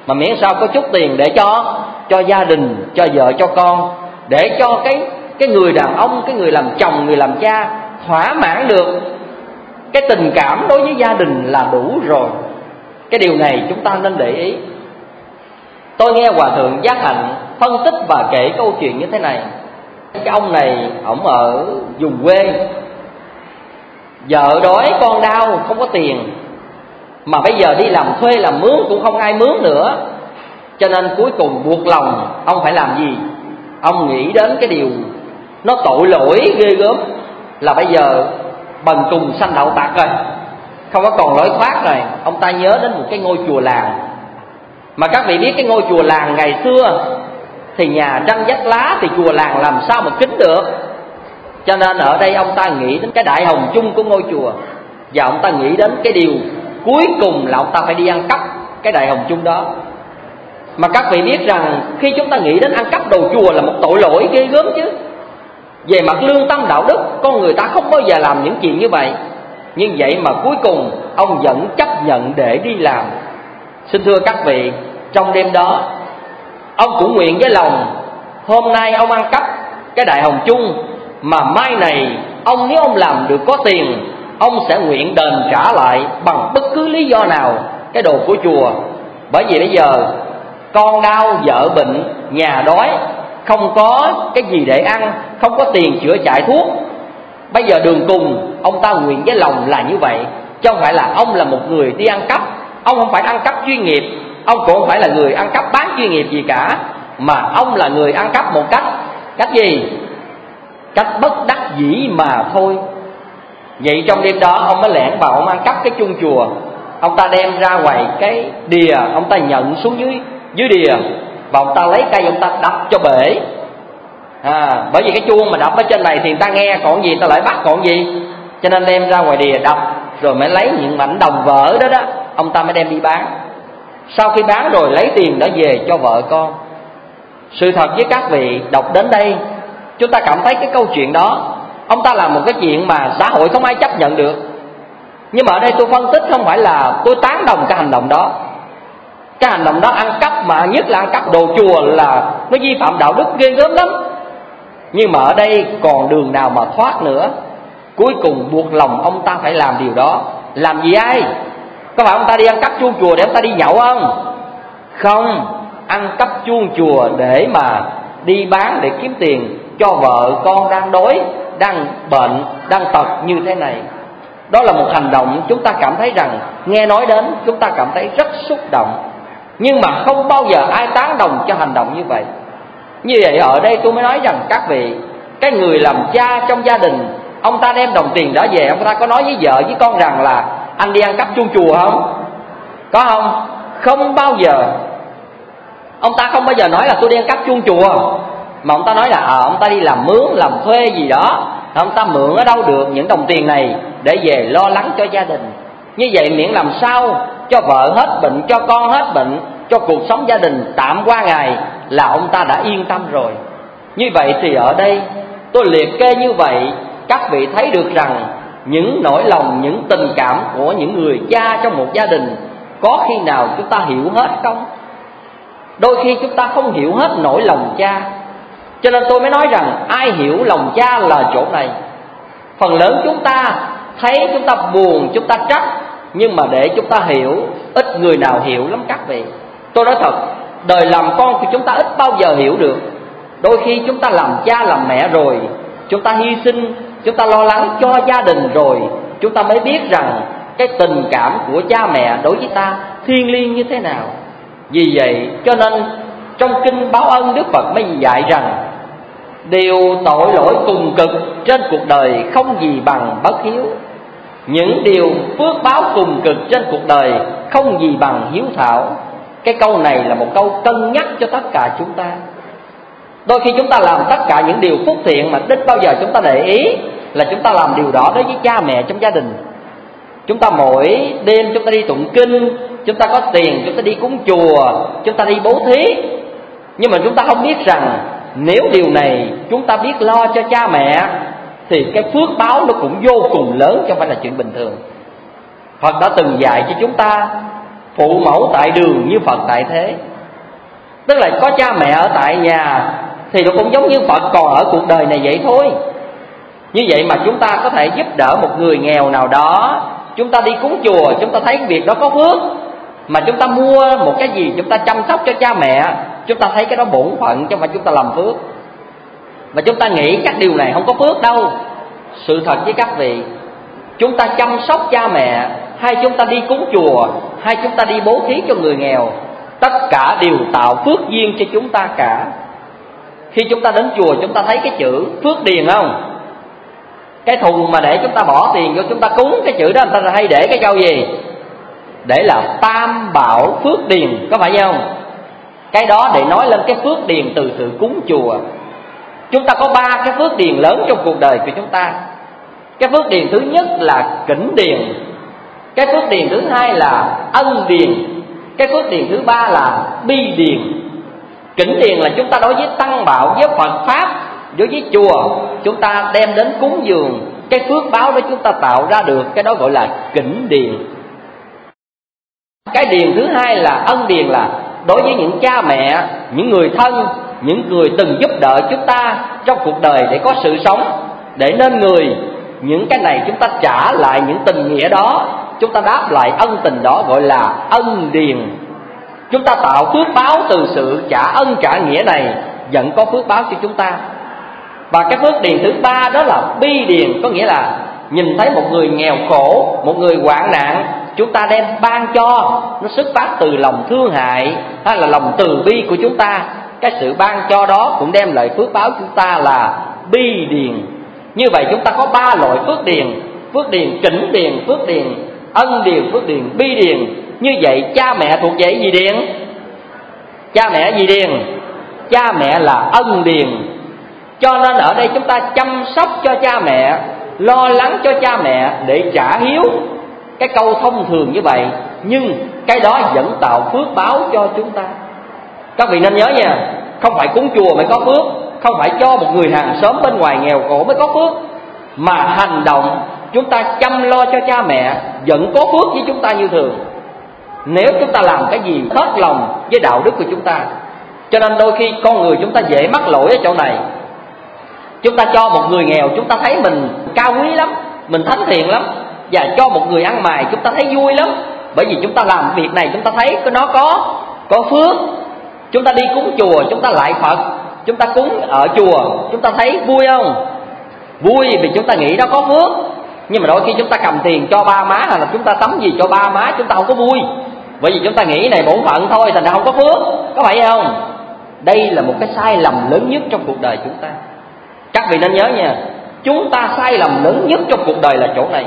Mà miễn sao có chút tiền để cho cho gia đình, cho vợ, cho con, để cho cái cái người đàn ông, cái người làm chồng, người làm cha thỏa mãn được. Cái tình cảm đối với gia đình là đủ rồi. Cái điều này chúng ta nên để ý. Tôi nghe hòa thượng giác hạnh phân tích và kể câu chuyện như thế này cái ông này, ổng ở vùng quê. Vợ đói, con đau, không có tiền. Mà bây giờ đi làm thuê, làm mướn, cũng không ai mướn nữa. Cho nên cuối cùng buộc lòng, ông phải làm gì? Ông nghĩ đến cái điều nó tội lỗi ghê gớm, là bây giờ bần cùng sanh đậu tạc rồi. Không có còn lối thoát rồi. Ông ta nhớ đến một cái ngôi chùa làng. Mà các vị biết cái ngôi chùa làng ngày xưa thì nhà tranh vách lá thì chùa làng làm sao mà kính được? Cho nên ở đây ông ta nghĩ đến cái đại hồng chung của ngôi chùa. Và ông ta nghĩ đến cái điều cuối cùng là ông ta phải đi ăn cắp cái đại hồng chung đó. Mà các vị biết rằng khi chúng ta nghĩ đến ăn cắp đồ chùa là một tội lỗi ghê gớm chứ. Về mặt lương tâm đạo đức, con người ta không bao giờ làm những chuyện như vậy. Nhưng vậy mà cuối cùng, ông vẫn chấp nhận để đi làm. Xin thưa các vị, trong đêm đó ông cũng nguyện với lòng, hôm nay ông ăn cắp cái đại hồng chung, mà mai này ông nếu ông làm được có tiền, ông sẽ nguyện đền trả lại bằng bất cứ lý do nào cái đồ của chùa. Bởi vì bây giờ con đau, vợ bệnh, nhà đói, không có cái gì để ăn, không có tiền chữa chạy thuốc. Bây giờ đường cùng, ông ta nguyện với lòng là như vậy. Chứ không phải là ông là một người đi ăn cắp, ông không phải ăn cắp chuyên nghiệp ông cũng không phải là người ăn cắp bán chuyên nghiệp gì cả mà ông là người ăn cắp một cách cách gì? Cách bất đắc dĩ mà thôi. Vậy trong đêm đó ông mới lẻn vào ông ăn cắp cái chung chùa. Ông ta đem ra ngoài cái đìa ông ta nhận xuống dưới dưới đìa. Và ông ta lấy cây ông ta đập cho bể. À, bởi vì cái chuông mà đập ở trên này thì người ta nghe còn gì người ta lại bắt còn gì. Cho nên đem ra ngoài đìa đập rồi mới lấy những mảnh đồng vỡ đó đó ông ta mới đem đi bán sau khi bán rồi lấy tiền đã về cho vợ con. Sự thật với các vị đọc đến đây, chúng ta cảm thấy cái câu chuyện đó, ông ta làm một cái chuyện mà xã hội không ai chấp nhận được. Nhưng mà ở đây tôi phân tích không phải là tôi tán đồng cái hành động đó. Cái hành động đó ăn cắp mà nhất là ăn cắp đồ chùa là nó vi phạm đạo đức ghê gớm lắm. Nhưng mà ở đây còn đường nào mà thoát nữa? Cuối cùng buộc lòng ông ta phải làm điều đó. Làm gì ai? Có phải ông ta đi ăn cắp chuông chùa để ông ta đi nhậu không? Không. Ăn cắp chuông chùa để mà đi bán, để kiếm tiền cho vợ con đang đói, đang bệnh, đang tật như thế này. Đó là một hành động chúng ta cảm thấy rằng nghe nói đến, chúng ta cảm thấy rất xúc động. Nhưng mà không bao giờ ai tán đồng cho hành động như vậy. Như vậy ở đây tôi mới nói rằng các vị, cái người làm cha trong gia đình, ông ta đem đồng tiền đó về, ông ta có nói với vợ, với con rằng là anh đi ăn cắp chuông chùa không? Có không? Không bao giờ. Ông ta không bao giờ nói là tôi đi ăn cắp chuông chùa. Mà ông ta nói là à, ông ta đi làm mướn làm thuê gì đó. Ông ta mượn ở đâu được những đồng tiền này để về lo lắng cho gia đình. Như vậy miễn làm sao cho vợ hết bệnh cho con hết bệnh cho cuộc sống gia đình tạm qua ngày là ông ta đã yên tâm rồi. Như vậy thì ở đây tôi liệt kê như vậy các vị thấy được rằng những nỗi lòng, những tình cảm của những người cha trong một gia đình có khi nào chúng ta hiểu hết không? Đôi khi chúng ta không hiểu hết nỗi lòng cha. Cho nên tôi mới nói rằng ai hiểu lòng cha là chỗ này? Phần lớn chúng ta thấy chúng ta buồn, chúng ta trách, nhưng mà để chúng ta hiểu, ít người nào hiểu lắm các vị. Tôi nói thật, đời làm con thì chúng ta ít bao giờ hiểu được. Đôi khi chúng ta làm cha làm mẹ rồi, chúng ta hy sinh chúng ta lo lắng cho gia đình rồi, chúng ta mới biết rằng cái tình cảm của cha mẹ đối với ta thiêng liêng như thế nào. Vì vậy, cho nên trong kinh báo ân đức phật mới dạy rằng, điều tội lỗi cùng cực trên cuộc đời không gì bằng bất hiếu. Những điều phước báo cùng cực trên cuộc đời không gì bằng hiếu thảo. Cái câu này là một câu cân nhắc cho tất cả chúng ta. Đôi khi chúng ta làm tất cả những điều phúc thiện mà ít bao giờ chúng ta để ý là chúng ta làm điều đó đối với cha mẹ trong gia đình. Chúng ta mỗi đêm chúng ta đi tụng kinh, chúng ta có tiền chúng ta đi cúng chùa, chúng ta đi bố thí. Nhưng mà chúng ta không biết rằng nếu điều này chúng ta biết lo cho cha mẹ, thì cái phước báo nó cũng vô cùng lớn chứ không phải là chuyện bình thường. Phật đã từng dạy cho chúng ta, phụ mẫu tại đường như Phật tại thế. Tức là có cha mẹ ở tại nhà thì nó cũng giống như Phật còn ở cuộc đời này vậy thôi như vậy mà chúng ta có thể giúp đỡ một người nghèo nào đó chúng ta đi cúng chùa chúng ta thấy việc đó có phước mà chúng ta mua một cái gì chúng ta chăm sóc cho cha mẹ chúng ta thấy cái đó bổn phận chứ không phải chúng ta làm phước mà chúng ta nghĩ các điều này không có phước đâu sự thật với các vị chúng ta chăm sóc cha mẹ hay chúng ta đi cúng chùa hay chúng ta đi bố thí cho người nghèo tất cả đều tạo phước duyên cho chúng ta cả khi chúng ta đến chùa chúng ta thấy cái chữ phước điền không cái thùng mà để chúng ta bỏ tiền vô, chúng ta cúng cái chữ đó, người ta hay để cái câu gì? Để là tam bảo phước điền, có phải không? Cái đó để nói lên cái phước điền từ sự cúng chùa. Chúng ta có ba cái phước điền lớn trong cuộc đời của chúng ta. Cái phước điền thứ nhất là kỉnh điền. Cái phước điền thứ hai là ân điền. Cái phước điền thứ ba là bi điền. Kỉnh điền là chúng ta đối với tăng bảo với phật pháp đối với chùa chúng ta đem đến cúng dường. Cái phước báo đó chúng ta tạo ra được, cái đó gọi là kính điền. Cái điền thứ hai là ân điền là đối với những cha mẹ, những người thân, những người từng giúp đỡ chúng ta trong cuộc đời để có sự sống, để nên người. Những cái này chúng ta trả lại những tình nghĩa đó. Chúng ta đáp lại ân tình đó gọi là ân điền. Chúng ta tạo phước báo từ sự trả ân trả nghĩa này, vẫn có phước báo cho chúng ta và cái phước điền thứ ba đó là bi điền, có nghĩa là nhìn thấy một người nghèo khổ, một người hoạn nạn, chúng ta đem ban cho. Nó xuất phát từ lòng thương hại, hay là lòng từ bi của chúng ta. Cái sự ban cho đó cũng đem lại phước báo chúng ta là bi điền. Như vậy chúng ta có ba loại phước điền. Phước điền chỉnh điền, phước điền ân điền, phước điền bi điền. Như vậy, cha mẹ thuộc về gì điền? Cha mẹ gì điền? Cha mẹ là ân điền cho nên ở đây chúng ta chăm sóc cho cha mẹ, lo lắng cho cha mẹ để trả hiếu. Cái câu thông thường như vậy, nhưng cái đó vẫn tạo phước báo cho chúng ta. Các vị nên nhớ nha, không phải cúng chùa mới có phước, không phải cho một người hàng xóm bên ngoài nghèo khổ mới có phước, mà hành động chúng ta chăm lo cho cha mẹ vẫn có phước với chúng ta như thường. Nếu chúng ta làm cái gì hết lòng với đạo đức của chúng ta, cho nên đôi khi con người chúng ta dễ mắc lỗi ở chỗ này chúng ta cho một người nghèo chúng ta thấy mình cao quý lắm mình thánh thiện lắm và cho một người ăn mày chúng ta thấy vui lắm bởi vì chúng ta làm việc này chúng ta thấy nó có có phước chúng ta đi cúng chùa chúng ta lại phật chúng ta cúng ở chùa chúng ta thấy vui không vui vì chúng ta nghĩ nó có phước nhưng mà đôi khi chúng ta cầm tiền cho ba má hay là chúng ta tắm gì cho ba má chúng ta không có vui bởi vì chúng ta nghĩ này bổn phận thôi thành ra không có phước có phải không đây là một cái sai lầm lớn nhất trong cuộc đời chúng ta vị nên nhớ nha chúng ta sai lầm lớn nhất trong cuộc đời là chỗ này.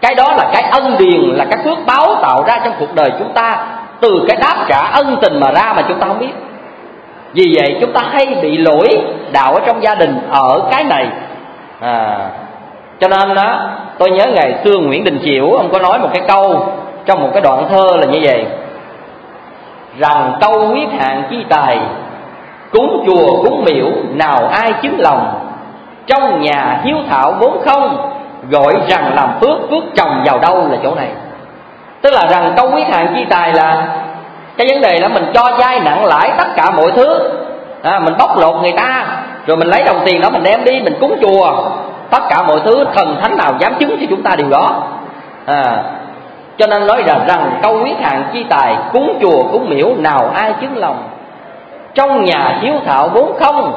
Cái đó là cái ân điền là cái phước báo tạo ra trong cuộc đời chúng ta. Từ cái đáp trả ân tình mà ra mà chúng ta không biết. Vì vậy chúng ta hay bị lỗi đạo ở trong gia đình ở cái này. À, cho nên đó tôi nhớ ngày xưa Nguyễn Đình Chiểu ông có nói một cái câu trong một cái đoạn thơ là như vậy. Rằng câu quyết hạn chi tài cúng chùa cúng miễu nào ai chứng lòng? Trong nhà hiếu thảo vốn không? Gọi rằng làm phước phước chồng vào đâu là chỗ này. Tức là rằng câu quý hạn chi tài là cái vấn đề là mình cho vay nặng lãi tất cả mọi thứ. À, mình bóc lột người ta rồi mình lấy đồng tiền đó mình đem đi mình cúng chùa. Tất cả mọi thứ thần thánh nào dám chứng cho chúng ta điều đó. À, cho nên nói rằng rằng câu quý hạn chi tài cúng chùa cúng miễu nào ai chứng lòng? Trong nhà hiếu thảo vốn không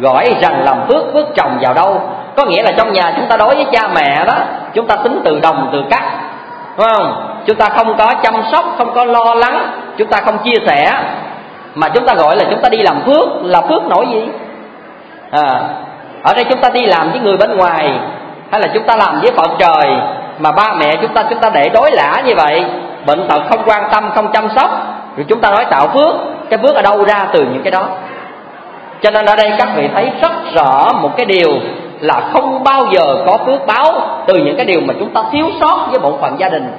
gọi rằng làm phước phước chồng vào đâu. Có nghĩa là trong nhà chúng ta đối với cha mẹ đó chúng ta tính từ đồng từ cắt đúng không? Chúng ta không có chăm sóc không có lo lắng chúng ta không chia sẻ. Mà chúng ta gọi là chúng ta đi làm phước là phước nổi gì? À, ở đây chúng ta đi làm với người bên ngoài hay là chúng ta làm với phật trời mà ba mẹ chúng ta chúng ta để đối lã như vậy bệnh tật không quan tâm không chăm sóc rồi chúng ta nói tạo phước cái bước ở đâu ra từ những cái đó. Cho nên ở đây các vị thấy rất rõ một cái điều là không bao giờ có phước báo từ những cái điều mà chúng ta thiếu sót với bộ phận gia đình.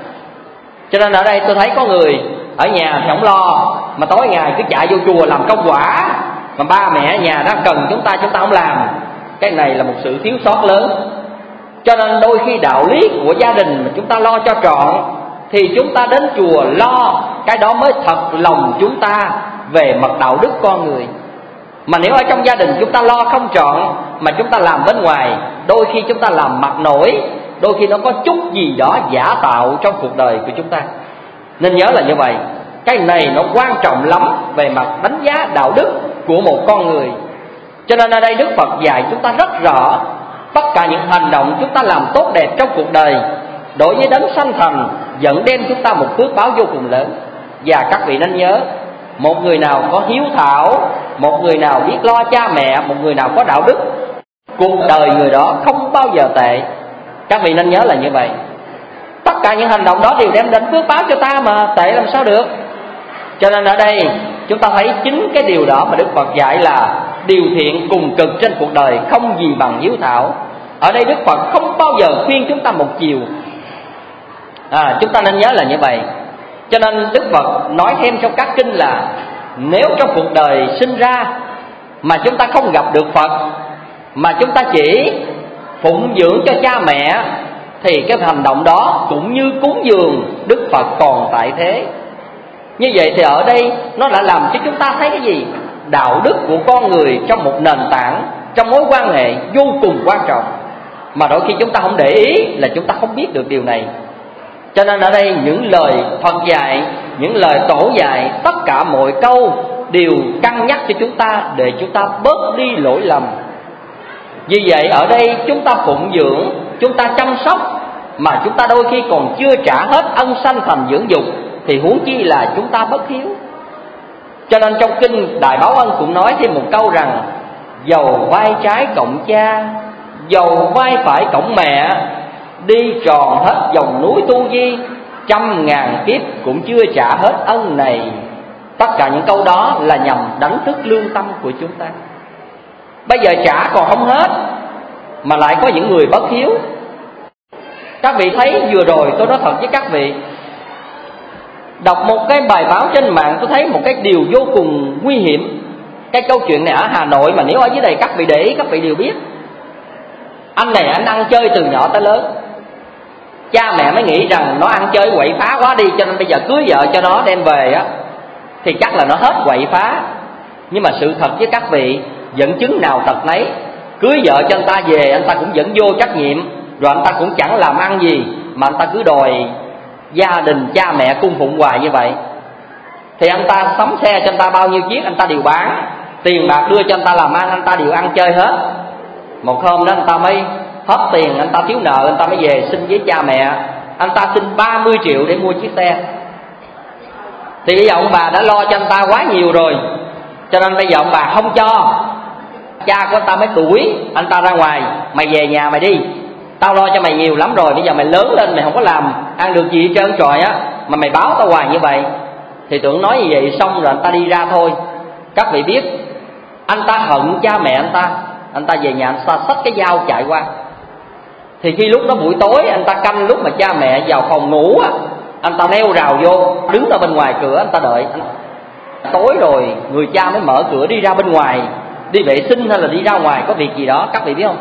Cho nên ở đây tôi thấy có người ở nhà thì không lo, mà tối ngày cứ chạy vô chùa làm công quả. Mà ba mẹ ở nhà đó cần chúng ta chúng ta không làm. Cái này là một sự thiếu sót lớn. Cho nên đôi khi đạo lý của gia đình mà chúng ta lo cho trọn thì chúng ta đến chùa lo, cái đó mới thật lòng chúng ta về mặt đạo đức con người. Mà nếu ở trong gia đình chúng ta lo không trọn, mà chúng ta làm bên ngoài, đôi khi chúng ta làm mặt nổi, đôi khi nó có chút gì đó giả tạo trong cuộc đời của chúng ta. Nên nhớ là như vậy, cái này nó quan trọng lắm về mặt đánh giá đạo đức của một con người. Cho nên ở đây đức phật dạy chúng ta rất rõ, tất cả những hành động chúng ta làm tốt đẹp trong cuộc đời, đối với đấng sanh thành, dẫn đem chúng ta một phước báo vô cùng lớn. Và các vị nên nhớ một người nào có hiếu thảo một người nào biết lo cha mẹ một người nào có đạo đức cuộc đời người đó không bao giờ tệ. Các vị nên nhớ là như vậy. Tất cả những hành động đó đều đem đến phước báo cho ta mà tệ làm sao được? Cho nên ở đây chúng ta thấy chính cái điều đó mà đức phật dạy là điều thiện cùng cực trên cuộc đời không gì bằng hiếu thảo. Ở đây đức phật không bao giờ khuyên chúng ta một chiều. À, chúng ta nên nhớ là như vậy cho nên đức phật nói thêm trong các kinh là nếu trong cuộc đời sinh ra mà chúng ta không gặp được phật, mà chúng ta chỉ phụng dưỡng cho cha mẹ, thì cái hành động đó cũng như cúng dường đức phật còn tại thế. Như vậy thì ở đây nó đã làm cho chúng ta thấy cái gì? Đạo đức của con người trong một nền tảng, trong mối quan hệ vô cùng quan trọng. Mà đôi khi chúng ta không để ý là chúng ta không biết được điều này cho nên ở đây những lời Phật dạy, những lời tổ dạy, tất cả mọi câu đều cân nhắc cho chúng ta để chúng ta bớt đi lỗi lầm. Vì vậy ở đây chúng ta phụng dưỡng, chúng ta chăm sóc, mà chúng ta đôi khi còn chưa trả hết ân sanh thành dưỡng dục, thì huống chi là chúng ta bất hiếu. Cho nên trong kinh đại báo ân cũng nói thêm một câu rằng, dầu vai trái cộng cha, dầu vai phải cộng mẹ đi tròn hết dòng núi tu di, trăm ngàn kiếp cũng chưa trả hết ân này. Tất cả những câu đó là nhằm đánh thức lương tâm của chúng ta. Bây giờ trả còn không hết, mà lại có những người bất hiếu. Các vị thấy vừa rồi tôi nói thật với các vị, đọc một cái bài báo trên mạng, tôi thấy một cái điều vô cùng nguy hiểm. Cái câu chuyện này ở hà nội mà nếu ở dưới đây các vị để ý, các vị đều biết. Anh này anh ăn chơi từ nhỏ tới lớn cha mẹ mới nghĩ rằng nó ăn chơi quậy phá quá đi cho nên bây giờ cưới vợ cho nó đem về á thì chắc là nó hết quậy phá nhưng mà sự thật với các vị dẫn chứng nào thật nấy cưới vợ cho anh ta về anh ta cũng vẫn vô trách nhiệm rồi anh ta cũng chẳng làm ăn gì mà anh ta cứ đòi gia đình cha mẹ cung phụng hoài như vậy thì anh ta sắm xe cho anh ta bao nhiêu chiếc anh ta đều bán tiền bạc đưa cho anh ta làm ăn anh ta đều ăn chơi hết một hôm đó anh ta mới hết tiền, anh ta thiếu nợ, anh ta mới về xin với cha mẹ. Anh ta xin 30 triệu để mua chiếc xe. Thì bây giờ ông bà đã lo cho anh ta quá nhiều rồi. Cho nên bây giờ ông bà không cho. Cha của anh ta mới đuổi anh ta ra ngoài, mày về nhà mày đi. Tao lo cho mày nhiều lắm rồi, bây giờ mày lớn lên, mày không có làm ăn được gì hết trơn trọi á, mà mày báo tao hoài như vậy. Thì tưởng nói như vậy xong rồi anh ta đi ra thôi. Các vị biết, anh ta hận cha mẹ anh ta. Anh ta về nhà anh ta xách cái dao chạy qua thì khi lúc đó buổi tối, anh ta canh lúc mà cha mẹ vào phòng ngủ á, anh ta leo rào vô, đứng ở bên ngoài cửa, anh ta đợi. Tối rồi, người cha mới mở cửa đi ra bên ngoài. Đi vệ sinh hay là đi ra ngoài, có việc gì đó, các vị biết không?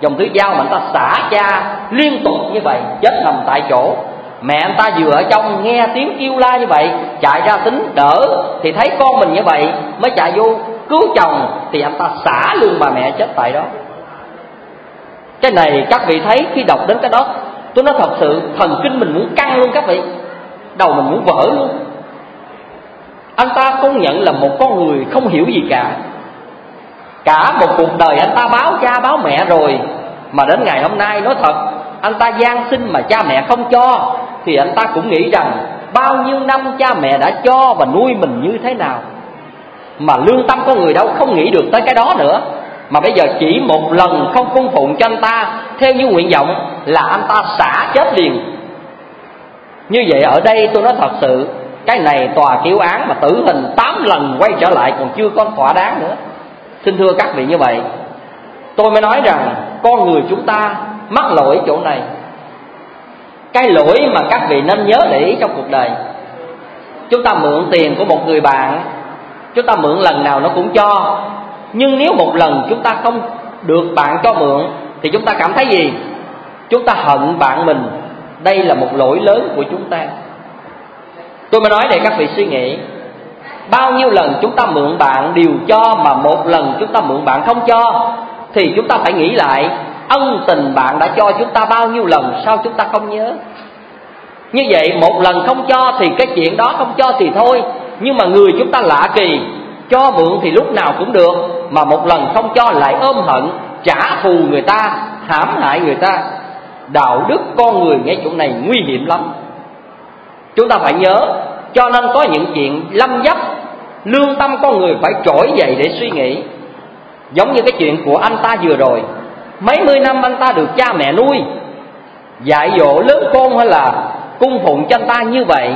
Dòng thứ dao mà anh ta xả cha liên tục như vậy, chết nằm tại chỗ. Mẹ anh ta vừa ở trong nghe tiếng kêu la như vậy, chạy ra tính đỡ. Thì thấy con mình như vậy, mới chạy vô cứu chồng. Thì anh ta xả luôn bà mẹ chết tại đó cái này các vị thấy khi đọc đến cái đó, tôi nói thật sự, thần kinh mình muốn căng luôn các vị. Đầu mình muốn vỡ luôn. Anh ta công nhận là một con người không hiểu gì cả. Cả một cuộc đời anh ta báo cha, báo mẹ rồi, mà đến ngày hôm nay nói thật, anh ta gian sinh mà cha mẹ không cho, thì anh ta cũng nghĩ rằng bao nhiêu năm cha mẹ đã cho và nuôi mình như thế nào. Mà lương tâm con người đâu, không nghĩ được tới cái đó nữa mà bây giờ chỉ một lần không cung phụng cho anh ta, theo như nguyện vọng là anh ta xả chết liền. Như vậy ở đây tôi nói thật sự, cái này tòa kiểu án mà tử hình tám lần quay trở lại còn chưa có thỏa đáng nữa. Xin thưa các vị như vậy, tôi mới nói rằng con người chúng ta mắc lỗi chỗ này. Cái lỗi mà các vị nên nhớ để ý trong cuộc đời. Chúng ta mượn tiền của một người bạn, chúng ta mượn lần nào nó cũng cho nhưng nếu một lần chúng ta không được bạn cho mượn, thì chúng ta cảm thấy gì? Chúng ta hận bạn mình. Đây là một lỗi lớn của chúng ta. Tôi mới nói để các vị suy nghĩ. Bao nhiêu lần chúng ta mượn bạn đều cho mà một lần chúng ta mượn bạn không cho, thì chúng ta phải nghĩ lại, ân tình bạn đã cho chúng ta bao nhiêu lần, sao chúng ta không nhớ? Như vậy, một lần không cho thì cái chuyện đó không cho thì thôi. Nhưng mà người chúng ta lạ kỳ cho mượn thì lúc nào cũng được, mà một lần không cho lại ôm hận, trả thù người ta, hãm hại người ta. Đạo đức con người ngay chỗ này nguy hiểm lắm. Chúng ta phải nhớ, cho nên có những chuyện lâm dấp, lương tâm con người phải trỗi dậy để suy nghĩ. Giống như cái chuyện của anh ta vừa rồi, mấy mươi năm anh ta được cha mẹ nuôi, dạy dỗ lớn con hay là cung phụng cho anh ta như vậy,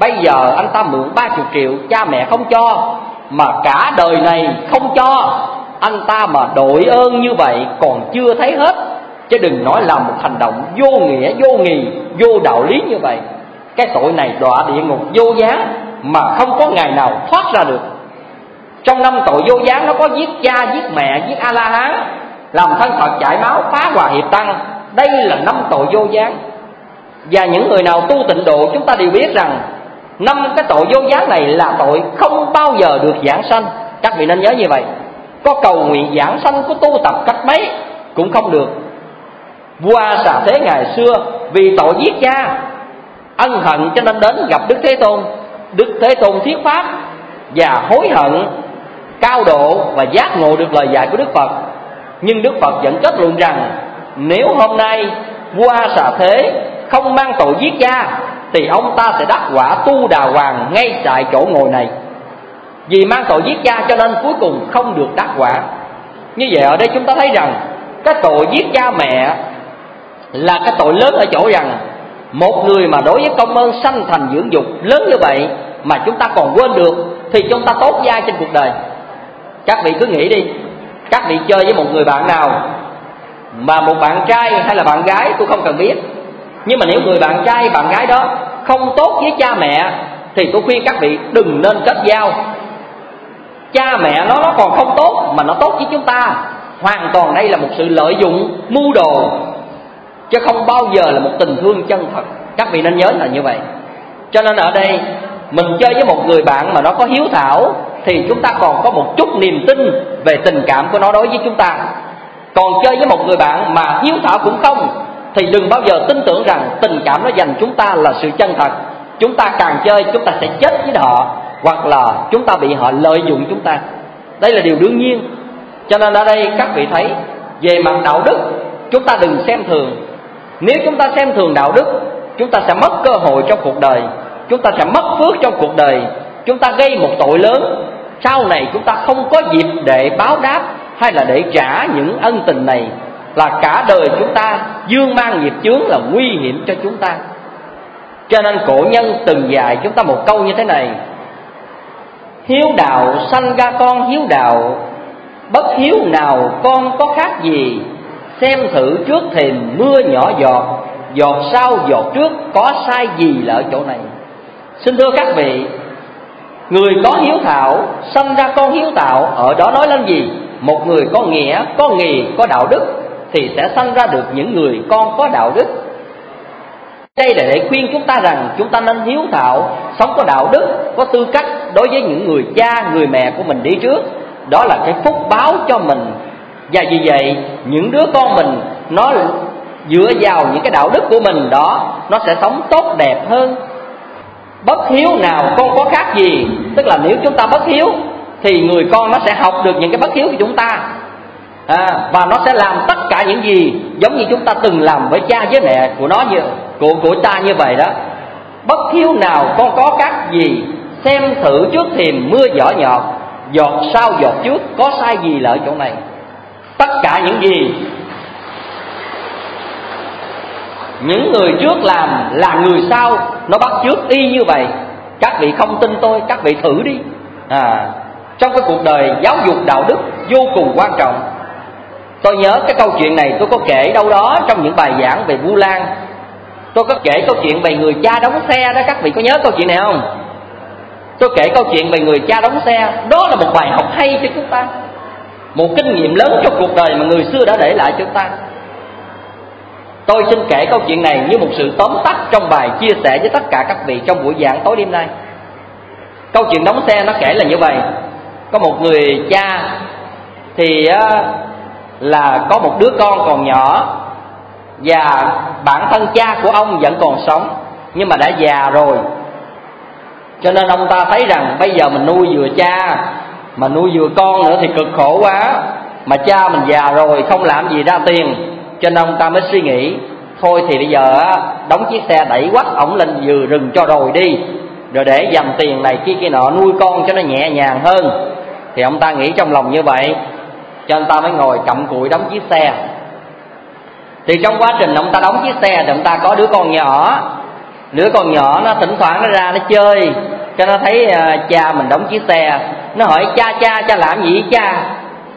bây giờ anh ta mượn ba chục triệu cha mẹ không cho mà cả đời này không cho. Anh ta mà đội ơn như vậy còn chưa thấy hết. Chứ đừng nói là một hành động vô nghĩa, vô nghì vô đạo lý như vậy. Cái tội này đọa địa ngục vô giá mà không có ngày nào thoát ra được. Trong năm tội vô giá nó có giết cha, giết mẹ, giết a la hán làm thân phật chảy máu, phá hòa hiệp tăng. Đây là năm tội vô giá và những người nào tu tịnh độ, chúng ta đều biết rằng năm cái tội vô giá này là tội không bao giờ được giảng sanh. Các vị nên nhớ như vậy. Có cầu nguyện giảng sanh, có tu tập cách mấy cũng không được. Vua xà thế ngày xưa, vì tội giết cha, ân hận cho nên đến gặp đức thế tôn. Đức thế tôn thuyết pháp và hối hận, cao độ và giác ngộ được lời dạy của đức phật. Nhưng đức phật vẫn kết luận rằng, nếu hôm nay vua xà thế không mang tội giết cha thì ông ta sẽ đắc quả tu đà hoàng ngay tại chỗ ngồi này. Vì mang tội giết cha cho nên cuối cùng không được đắc quả. Như vậy ở đây chúng ta thấy rằng, cái tội giết cha mẹ là cái tội lớn ở chỗ rằng, một người mà đối với công ơn sanh thành dưỡng dục lớn như vậy mà chúng ta còn quên được, thì chúng ta tốt gia trên cuộc đời. Các vị cứ nghĩ đi, các vị chơi với một người bạn nào, mà một bạn trai hay là bạn gái, tôi không cần biết nhưng mà nếu người bạn trai, bạn gái đó không tốt với cha mẹ, thì tôi khuyên các vị đừng nên kết giao. Cha mẹ nó nó còn không tốt, mà nó tốt với chúng ta. Hoàn toàn đây là một sự lợi dụng mưu đồ, chứ không bao giờ là một tình thương chân thật. Các vị nên nhớ là như vậy. Cho nên ở đây, mình chơi với một người bạn mà nó có hiếu thảo, thì chúng ta còn có một chút niềm tin về tình cảm của nó đối với chúng ta. Còn chơi với một người bạn mà hiếu thảo cũng không thì đừng bao giờ tin tưởng rằng tình cảm nó dành chúng ta là sự chân thật. Chúng ta càng chơi, chúng ta sẽ chết với họ, hoặc là chúng ta bị họ lợi dụng chúng ta. Đây là điều đương nhiên. Cho nên ở đây các vị thấy, về mặt đạo đức, chúng ta đừng xem thường. Nếu chúng ta xem thường đạo đức, chúng ta sẽ mất cơ hội trong cuộc đời. Chúng ta sẽ mất phước trong cuộc đời. Chúng ta gây một tội lớn. Sau này chúng ta không có dịp để báo đáp hay là để trả những ân tình này là cả đời chúng ta, dương mang nghiệp chướng là nguy hiểm cho chúng ta. Cho nên cổ nhân từng dạy chúng ta một câu như thế này. Hiếu đạo sanh ra con hiếu đạo, bất hiếu nào con có khác gì? Xem thử trước thềm mưa nhỏ giọt giọt sau giọt trước có sai gì là ở chỗ này? Xin thưa các vị, người có hiếu thảo, sanh ra con hiếu tạo, ở đó nói lên gì? Một người có nghĩa, có nghề, có đạo đức thì sẽ sanh ra được những người con có đạo đức. Đây là để khuyên chúng ta rằng chúng ta nên hiếu thảo, sống có đạo đức, có tư cách đối với những người cha, người mẹ của mình đi trước. Đó là cái phúc báo cho mình. Và vì vậy, những đứa con mình, nó dựa vào những cái đạo đức của mình đó, nó sẽ sống tốt đẹp hơn. Bất hiếu nào con có khác gì? Tức là nếu chúng ta bất hiếu, thì người con nó sẽ học được những cái bất hiếu của chúng ta à, và nó sẽ làm tất cả những gì giống như chúng ta từng làm với cha với mẹ của nó như của của ta như vậy đó. Bất hiếu nào con có các gì xem thử trước thềm mưa giỏ nhọt giọt sau giọt trước có sai gì là ở chỗ này? Tất cả những gì những người trước làm là người sau nó bắt trước y như vậy. Các vị không tin tôi các vị thử đi. À trong cái cuộc đời giáo dục đạo đức vô cùng quan trọng tôi nhớ cái câu chuyện này, tôi có kể đâu đó trong những bài giảng về vu lan. Tôi có kể câu chuyện về người cha đóng xe đó, các vị có nhớ câu chuyện này không? Tôi kể câu chuyện về người cha đóng xe. Đó là một bài học hay cho chúng ta. Một kinh nghiệm lớn cho cuộc đời mà người xưa đã để lại cho chúng ta. Tôi xin kể câu chuyện này như một sự tóm tắt trong bài chia sẻ với tất cả các vị trong buổi giảng tối đêm nay. Câu chuyện đóng xe nó kể là như vậy. Có một người cha thì à, là có một đứa con còn nhỏ và bản thân cha của ông vẫn còn sống, nhưng mà đã già rồi. Cho nên ông ta thấy rằng bây giờ mình nuôi vừa cha, mà nuôi vừa con nữa thì cực khổ quá. Mà cha mình già rồi, không làm gì ra tiền. Cho nên ông ta mới suy nghĩ, thôi thì bây giờ đóng chiếc xe đẩy quách ổng lên vừa rừng cho rồi đi. Rồi để dành tiền này kia kia nọ nuôi con cho nó nhẹ nhàng hơn. Thì ông ta nghĩ trong lòng như vậy cho anh ta mới ngồi cặm cụi đóng chiếc xe. Thì trong quá trình ông ta đóng chiếc xe thì ông ta có đứa con nhỏ. Đứa con nhỏ nó thỉnh thoảng nó ra nó chơi cho nó thấy uh, cha mình đóng chiếc xe. Nó hỏi cha cha cha làm gì cha?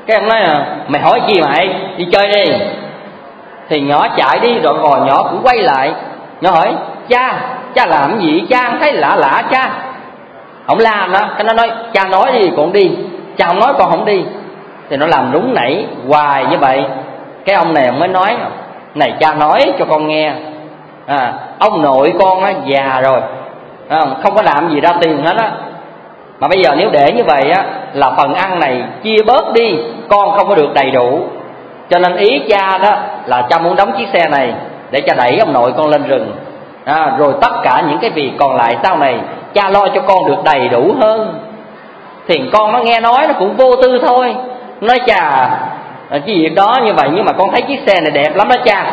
Cái ông nói à, mày hỏi gì mày? Đi chơi đi. Thì nhỏ chạy đi rồi ngồi nhỏ cũng quay lại. Nhỏ hỏi cha cha làm gì cha? Thấy lạ lạ cha. Không làm đó cái nó nói cha nói gì còn đi. Cha không nói con không đi thì nó làm đúng nảy hoài như vậy. Cái ông này mới nói này cha nói cho con nghe. À, ông nội con á già rồi. À, không có làm gì ra tiền hết á. Mà bây giờ nếu để như vậy á là phần ăn này chia bớt đi con không có được đầy đủ. Cho nên ý cha đó là cha muốn đóng chiếc xe này để cha đẩy ông nội con lên rừng. À, rồi tất cả những cái việc còn lại sau này cha lo cho con được đầy đủ hơn. Thì con nó nghe nói nó cũng vô tư thôi nói cha à, cái việc đó như vậy nhưng mà con thấy chiếc xe này đẹp lắm đó cha.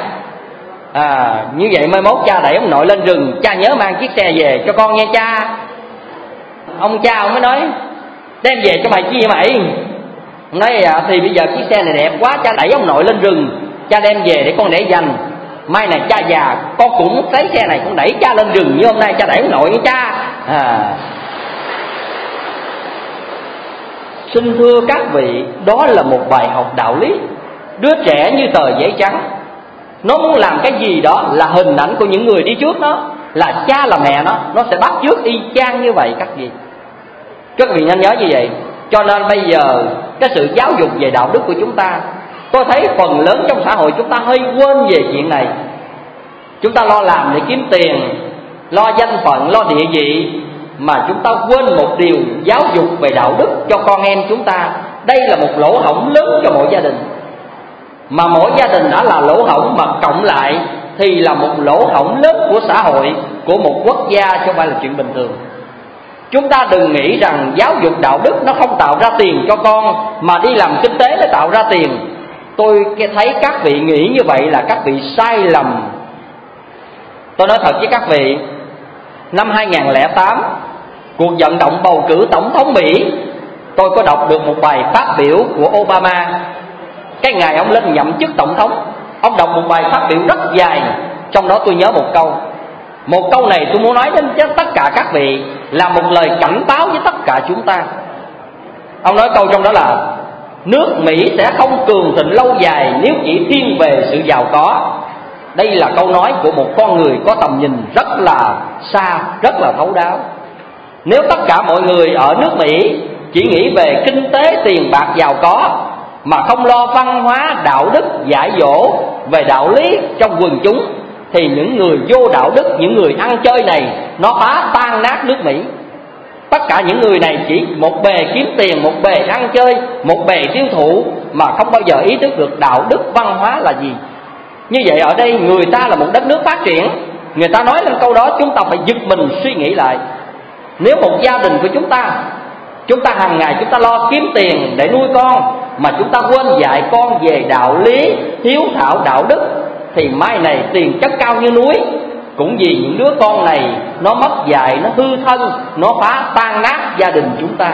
À, như vậy mai mốt cha đẩy ông nội lên rừng. Cha nhớ mang chiếc xe về cho con nghe cha. Ông cha ông mới nói đem về cho mày chi mày? Nói à, thì bây giờ chiếc xe này đẹp quá cha đẩy ông nội lên rừng. Cha đem về để con để dành. Mai này cha già con cũng lấy xe này con đẩy cha lên rừng như hôm nay cha đẩy ông nội với cha. À. xin thưa các vị, đó là một bài học đạo lý. Đứa trẻ như tờ giấy trắng, nó muốn làm cái gì đó là hình ảnh của những người đi trước nó, là cha là mẹ nó nó sẽ bắt trước y chang như vậy các vị. Các vị nên nhớ như vậy. Cho nên bây giờ, cái sự giáo dục về đạo đức của chúng ta, tôi thấy phần lớn trong xã hội chúng ta hơi quên về chuyện này. Chúng ta lo làm để kiếm tiền, lo danh phận, lo địa vị mà chúng ta quên một điều giáo dục về đạo đức cho con em chúng ta. Đây là một lỗ hổng lớn cho mỗi gia đình. Mà mỗi gia đình đã là lỗ hổng mà cộng lại thì là một lỗ hổng lớn của xã hội, của một quốc gia chứ không phải là chuyện bình thường. Chúng ta đừng nghĩ rằng giáo dục đạo đức nó không tạo ra tiền cho con mà đi làm kinh tế để tạo ra tiền. Tôi thấy các vị nghĩ như vậy là các vị sai lầm. Tôi nói thật với các vị, năm 2008 cuộc vận động bầu cử tổng thống Mỹ. Tôi có đọc được một bài phát biểu của Obama. Cái ngày ông lên nhậm chức tổng thống, ông đọc một bài phát biểu rất dài. Trong đó tôi nhớ một câu. Một câu này tôi muốn nói đến với tất cả các vị, là một lời cảnh báo với tất cả chúng ta. Ông nói câu trong đó là, nước mỹ sẽ không cường thịnh lâu dài nếu chỉ thiên về sự giàu có. Đây là câu nói của một con người có tầm nhìn rất là xa, rất là thấu đáo nếu tất cả mọi người ở nước mỹ chỉ nghĩ về kinh tế tiền bạc giàu có, mà không lo văn hóa, đạo đức, giải dỗ về đạo lý trong quần chúng, thì những người vô đạo đức, những người ăn chơi này, nó phá tan nát nước mỹ. Tất cả những người này chỉ một bề kiếm tiền, một bề ăn chơi, một bề tiêu thụ, mà không bao giờ ý thức được đạo đức, văn hóa là gì. Như vậy ở đây người ta là một đất nước phát triển. Người ta nói lên câu đó, chúng ta phải giật mình suy nghĩ lại nếu một gia đình của chúng ta chúng ta hàng ngày chúng ta lo kiếm tiền để nuôi con, mà chúng ta quên dạy con về đạo lý, hiếu thảo đạo đức, thì mai này tiền chất cao như núi. Cũng vì những đứa con này, nó mất dạy, nó hư thân, nó phá tan nát gia đình chúng ta.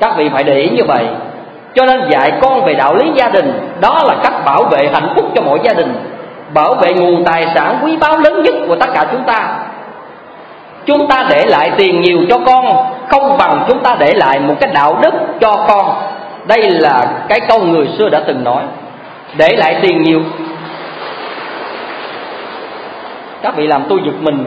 Các vị phải để ý như vậy. Cho nên dạy con về đạo lý gia đình, đó là cách bảo vệ hạnh phúc cho mỗi gia đình. Bảo vệ nguồn tài sản quý báu lớn nhất của tất cả chúng ta chúng ta để lại tiền nhiều cho con, không bằng chúng ta để lại một cái đạo đức cho con. Đây là cái câu người xưa đã từng nói. Để lại tiền nhiều. Các vị làm tôi giật mình.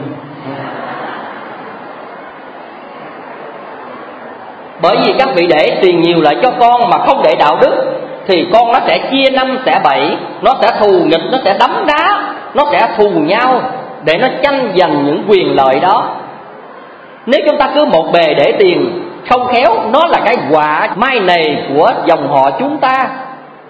Bởi vì các vị để tiền nhiều lại cho con mà không để đạo đức, thì con nó sẽ chia năm, sẽ bảy, nó sẽ thù nghịch, nó sẽ đấm đá, nó sẽ thù nhau để nó tranh giành những quyền lợi đó nếu chúng ta cứ một bề để tiền không khéo, nó là cái quả mai này của dòng họ chúng ta.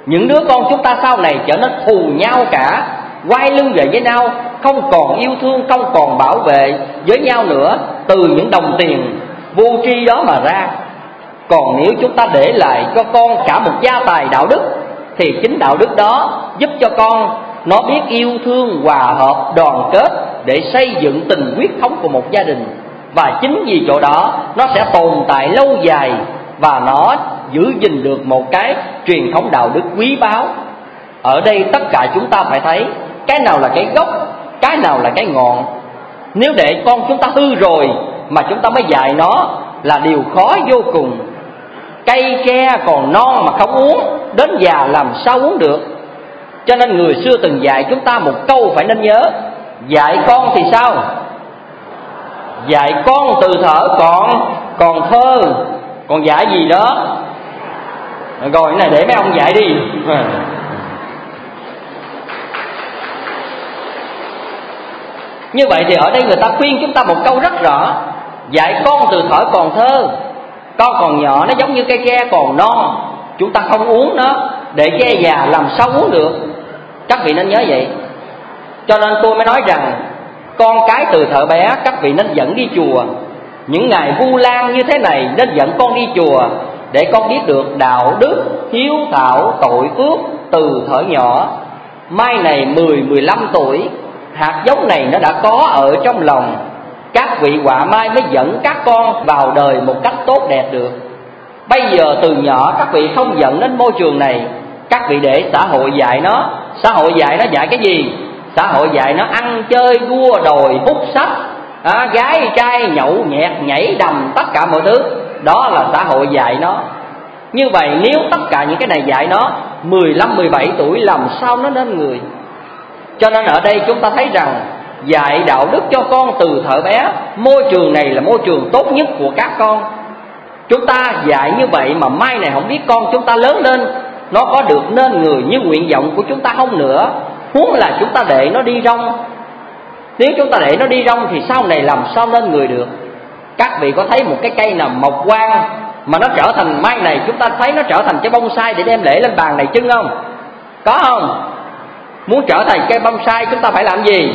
Những đứa con chúng ta sau này trở nên thù nhau cả, quay lưng về với nhau, không còn yêu thương, không còn bảo vệ với nhau nữa từ những đồng tiền vô tri đó mà ra. Còn nếu chúng ta để lại cho con cả một gia tài đạo đức, thì chính đạo đức đó giúp cho con nó biết yêu thương hòa hợp đoàn kết để xây dựng tình quyết thống của một gia đình và chính vì chỗ đó, nó sẽ tồn tại lâu dài và nó giữ gìn được một cái truyền thống đạo đức quý báu. Ở đây tất cả chúng ta phải thấy, cái nào là cái gốc, cái nào là cái ngọn. Nếu để con chúng ta hư rồi mà chúng ta mới dạy nó là điều khó vô cùng. Cây tre còn non mà không uống, đến già làm sao uống được? Cho nên người xưa từng dạy chúng ta một câu phải nên nhớ, dạy con thì sao? Dạy con từ thở, còn còn thơ, còn dạy gì đó. Rồi, cái này để mấy ông dạy đi. (laughs) Như vậy thì ở đây người ta khuyên chúng ta một câu rất rõ. Dạy con từ thở, còn thơ. Con còn nhỏ, nó giống như cây tre còn non. Chúng ta không uống nó, để tre già làm sao uống được. Các vị nên nhớ vậy. Cho nên tôi mới nói rằng con cái từ thợ bé, các vị nên dẫn đi chùa. Những ngày vu lan như thế này, nên dẫn con đi chùa, để con biết được đạo đức hiếu thảo tội phước từ thở nhỏ. Mai này 10 15 tuổi, hạt giống này nó đã có ở trong lòng. Các vị quả mai mới dẫn các con vào đời một cách tốt đẹp được. Bây giờ từ nhỏ các vị không dẫn đến môi trường này. Các vị để xã hội dạy nó. Xã hội dạy nó dạy cái gì? Xã hội dạy nó ăn chơi đua đòi hút sách à, gái trai nhậu nhẹt nhảy đầm tất cả mọi thứ. Đó là xã hội dạy nó. Như vậy nếu tất cả những cái này dạy nó 15, 17 tuổi làm sao nó nên người? Cho nên ở đây chúng ta thấy rằng Dạy đạo đức cho con từ thở bé Môi trường này là môi trường tốt nhất của các con. Chúng ta dạy như vậy mà mai này không biết con chúng ta lớn lên Nó có được nên người như nguyện vọng của chúng ta không nữa? Huống là chúng ta để nó đi rong. Nếu chúng ta để nó đi rong thì sau này làm sao nên người được? Các vị có thấy một cái cây nào mọc quang Mà nó trở thành mai này, chúng ta thấy nó trở thành cái bonsai để đem lễ lên bàn này chưng không? Có không? Muốn trở thành cây bonsai chúng ta phải làm gì?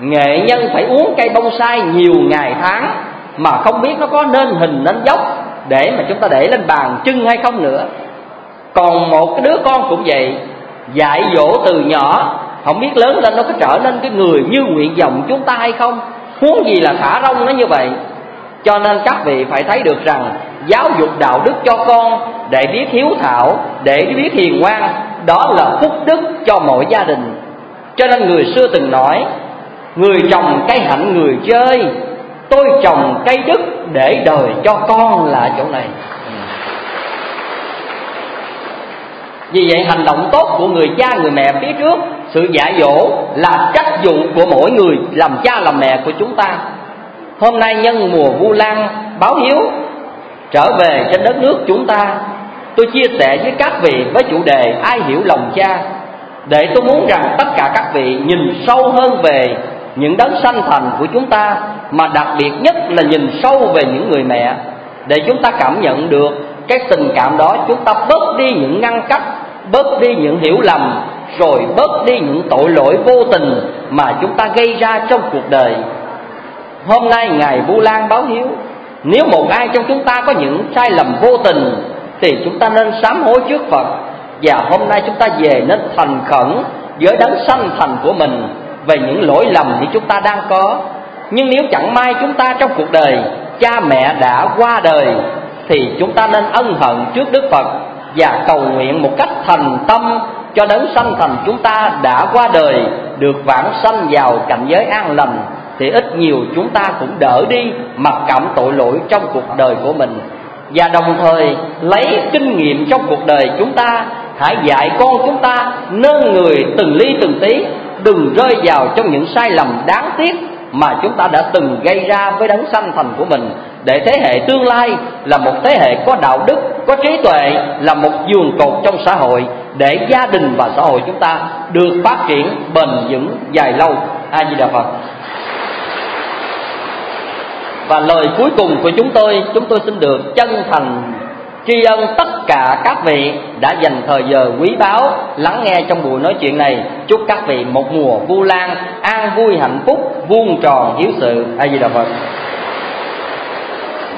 Nghệ nhân phải uống cây bonsai nhiều ngày tháng Mà không biết nó có nên hình nên dốc Để mà chúng ta để lên bàn trưng hay không nữa. Còn một cái đứa con cũng vậy Dạy dỗ từ nhỏ. Không biết lớn lên nó có trở nên cái người như nguyện vọng chúng ta hay không? Huống gì là thả rong nó như vậy? Cho nên các vị phải thấy được rằng, Giáo dục đạo đức cho con Để biết hiếu thảo, Để biết hiền ngoan, Đó là phúc đức cho mỗi gia đình. Cho nên người xưa từng nói, Người trồng cây hạnh người chơi, Tôi trồng cây đức để đời cho con là chỗ này. Vì vậy hành động tốt của người cha, người mẹ phía trước, Sự dạy dỗ là trách vụ của mỗi người, làm cha, làm mẹ của chúng ta. Hôm nay nhân mùa Vu Lan, báo hiếu, Trở về trên đất nước chúng ta, Tôi chia sẻ với các vị với chủ đề Ai hiểu lòng cha, Để tôi muốn rằng tất cả các vị nhìn sâu hơn về những đấng sanh thành của chúng ta, Mà đặc biệt nhất là nhìn sâu về những người mẹ, Để chúng ta cảm nhận được cái tình cảm đó, Chúng ta bớt đi những ngăn cách Bớt đi những hiểu lầm, Rồi bớt đi những tội lỗi vô tình Mà chúng ta gây ra trong cuộc đời. Hôm nay Ngài Vu Lan báo hiếu, Nếu một ai trong chúng ta có những sai lầm vô tình, Thì chúng ta nên sám hối trước Phật. Và hôm nay chúng ta về nên thành khẩn Với đấng sanh thành của mình Về những lỗi lầm ที่ chúng ta đang có. Nhưng nếu chẳng may chúng ta trong cuộc đời, Cha mẹ đã qua đời, Thì chúng ta nên ân hận trước Đức Phật. Và cầu nguyện một cách thành tâm Cho đấng sanh thành chúng ta đã qua đời, Được vãng sanh vào cảnh giới an lành, thì ít nhiều chúng ta cũng đỡ đi mặc cảm tội lỗi trong cuộc đời của mình. Và đồng thời lấy kinh nghiệm trong cuộc đời chúng ta, hãy dạy con chúng ta nâng người từng ly từng tí, đừng rơi vào trong những sai lầm đáng tiếc mà chúng ta đã từng gây ra với đấng sanh thành của mình để thế hệ tương lai là một thế hệ có đạo đức, có trí tuệ, là một giường cột trong xã hội để gia đình và xã hội chúng ta được phát triển bền vững dài lâu. A di đà phật. Và lời cuối cùng của chúng tôi chúng tôi xin được chân thành tri ân tất cả các vị đã dành thời giờ quý báu lắng nghe trong buổi nói chuyện này. Chúc các vị một mùa vu lan, an vui hạnh phúc, vuông tròn hiếu sự. A di đà phật.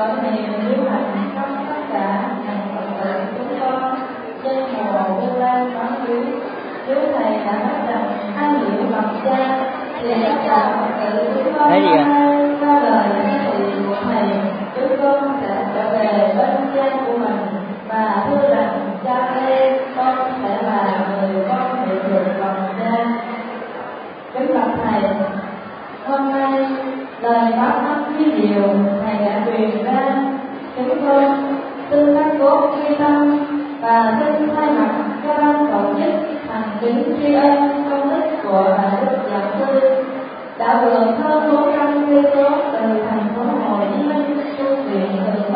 cội niềm lưu hành trong tất cả thành phật tử chúng con trên mùa vu lan quán hiếu chú thầy đã nói rằng hai hiểu lòng cha thì tất cả phật tử chúng con hai gì ra lời khai thị của thầy chúng con sẽ trở về bên cha của mình và thưa rằng cha ơi con sẽ là người con bị được lòng cha kính bạch thầy hôm nay lời báo ấp với điều thầy đã truyền ra chúng tôi xin các cố ghi tâm và xin thay mặt cho ban tổ chức thành kính tri ân công đức của đại đức giáo sư, đã vượt hơn 400 cây số từ thành phố Hồ Chí Minh tu viện từ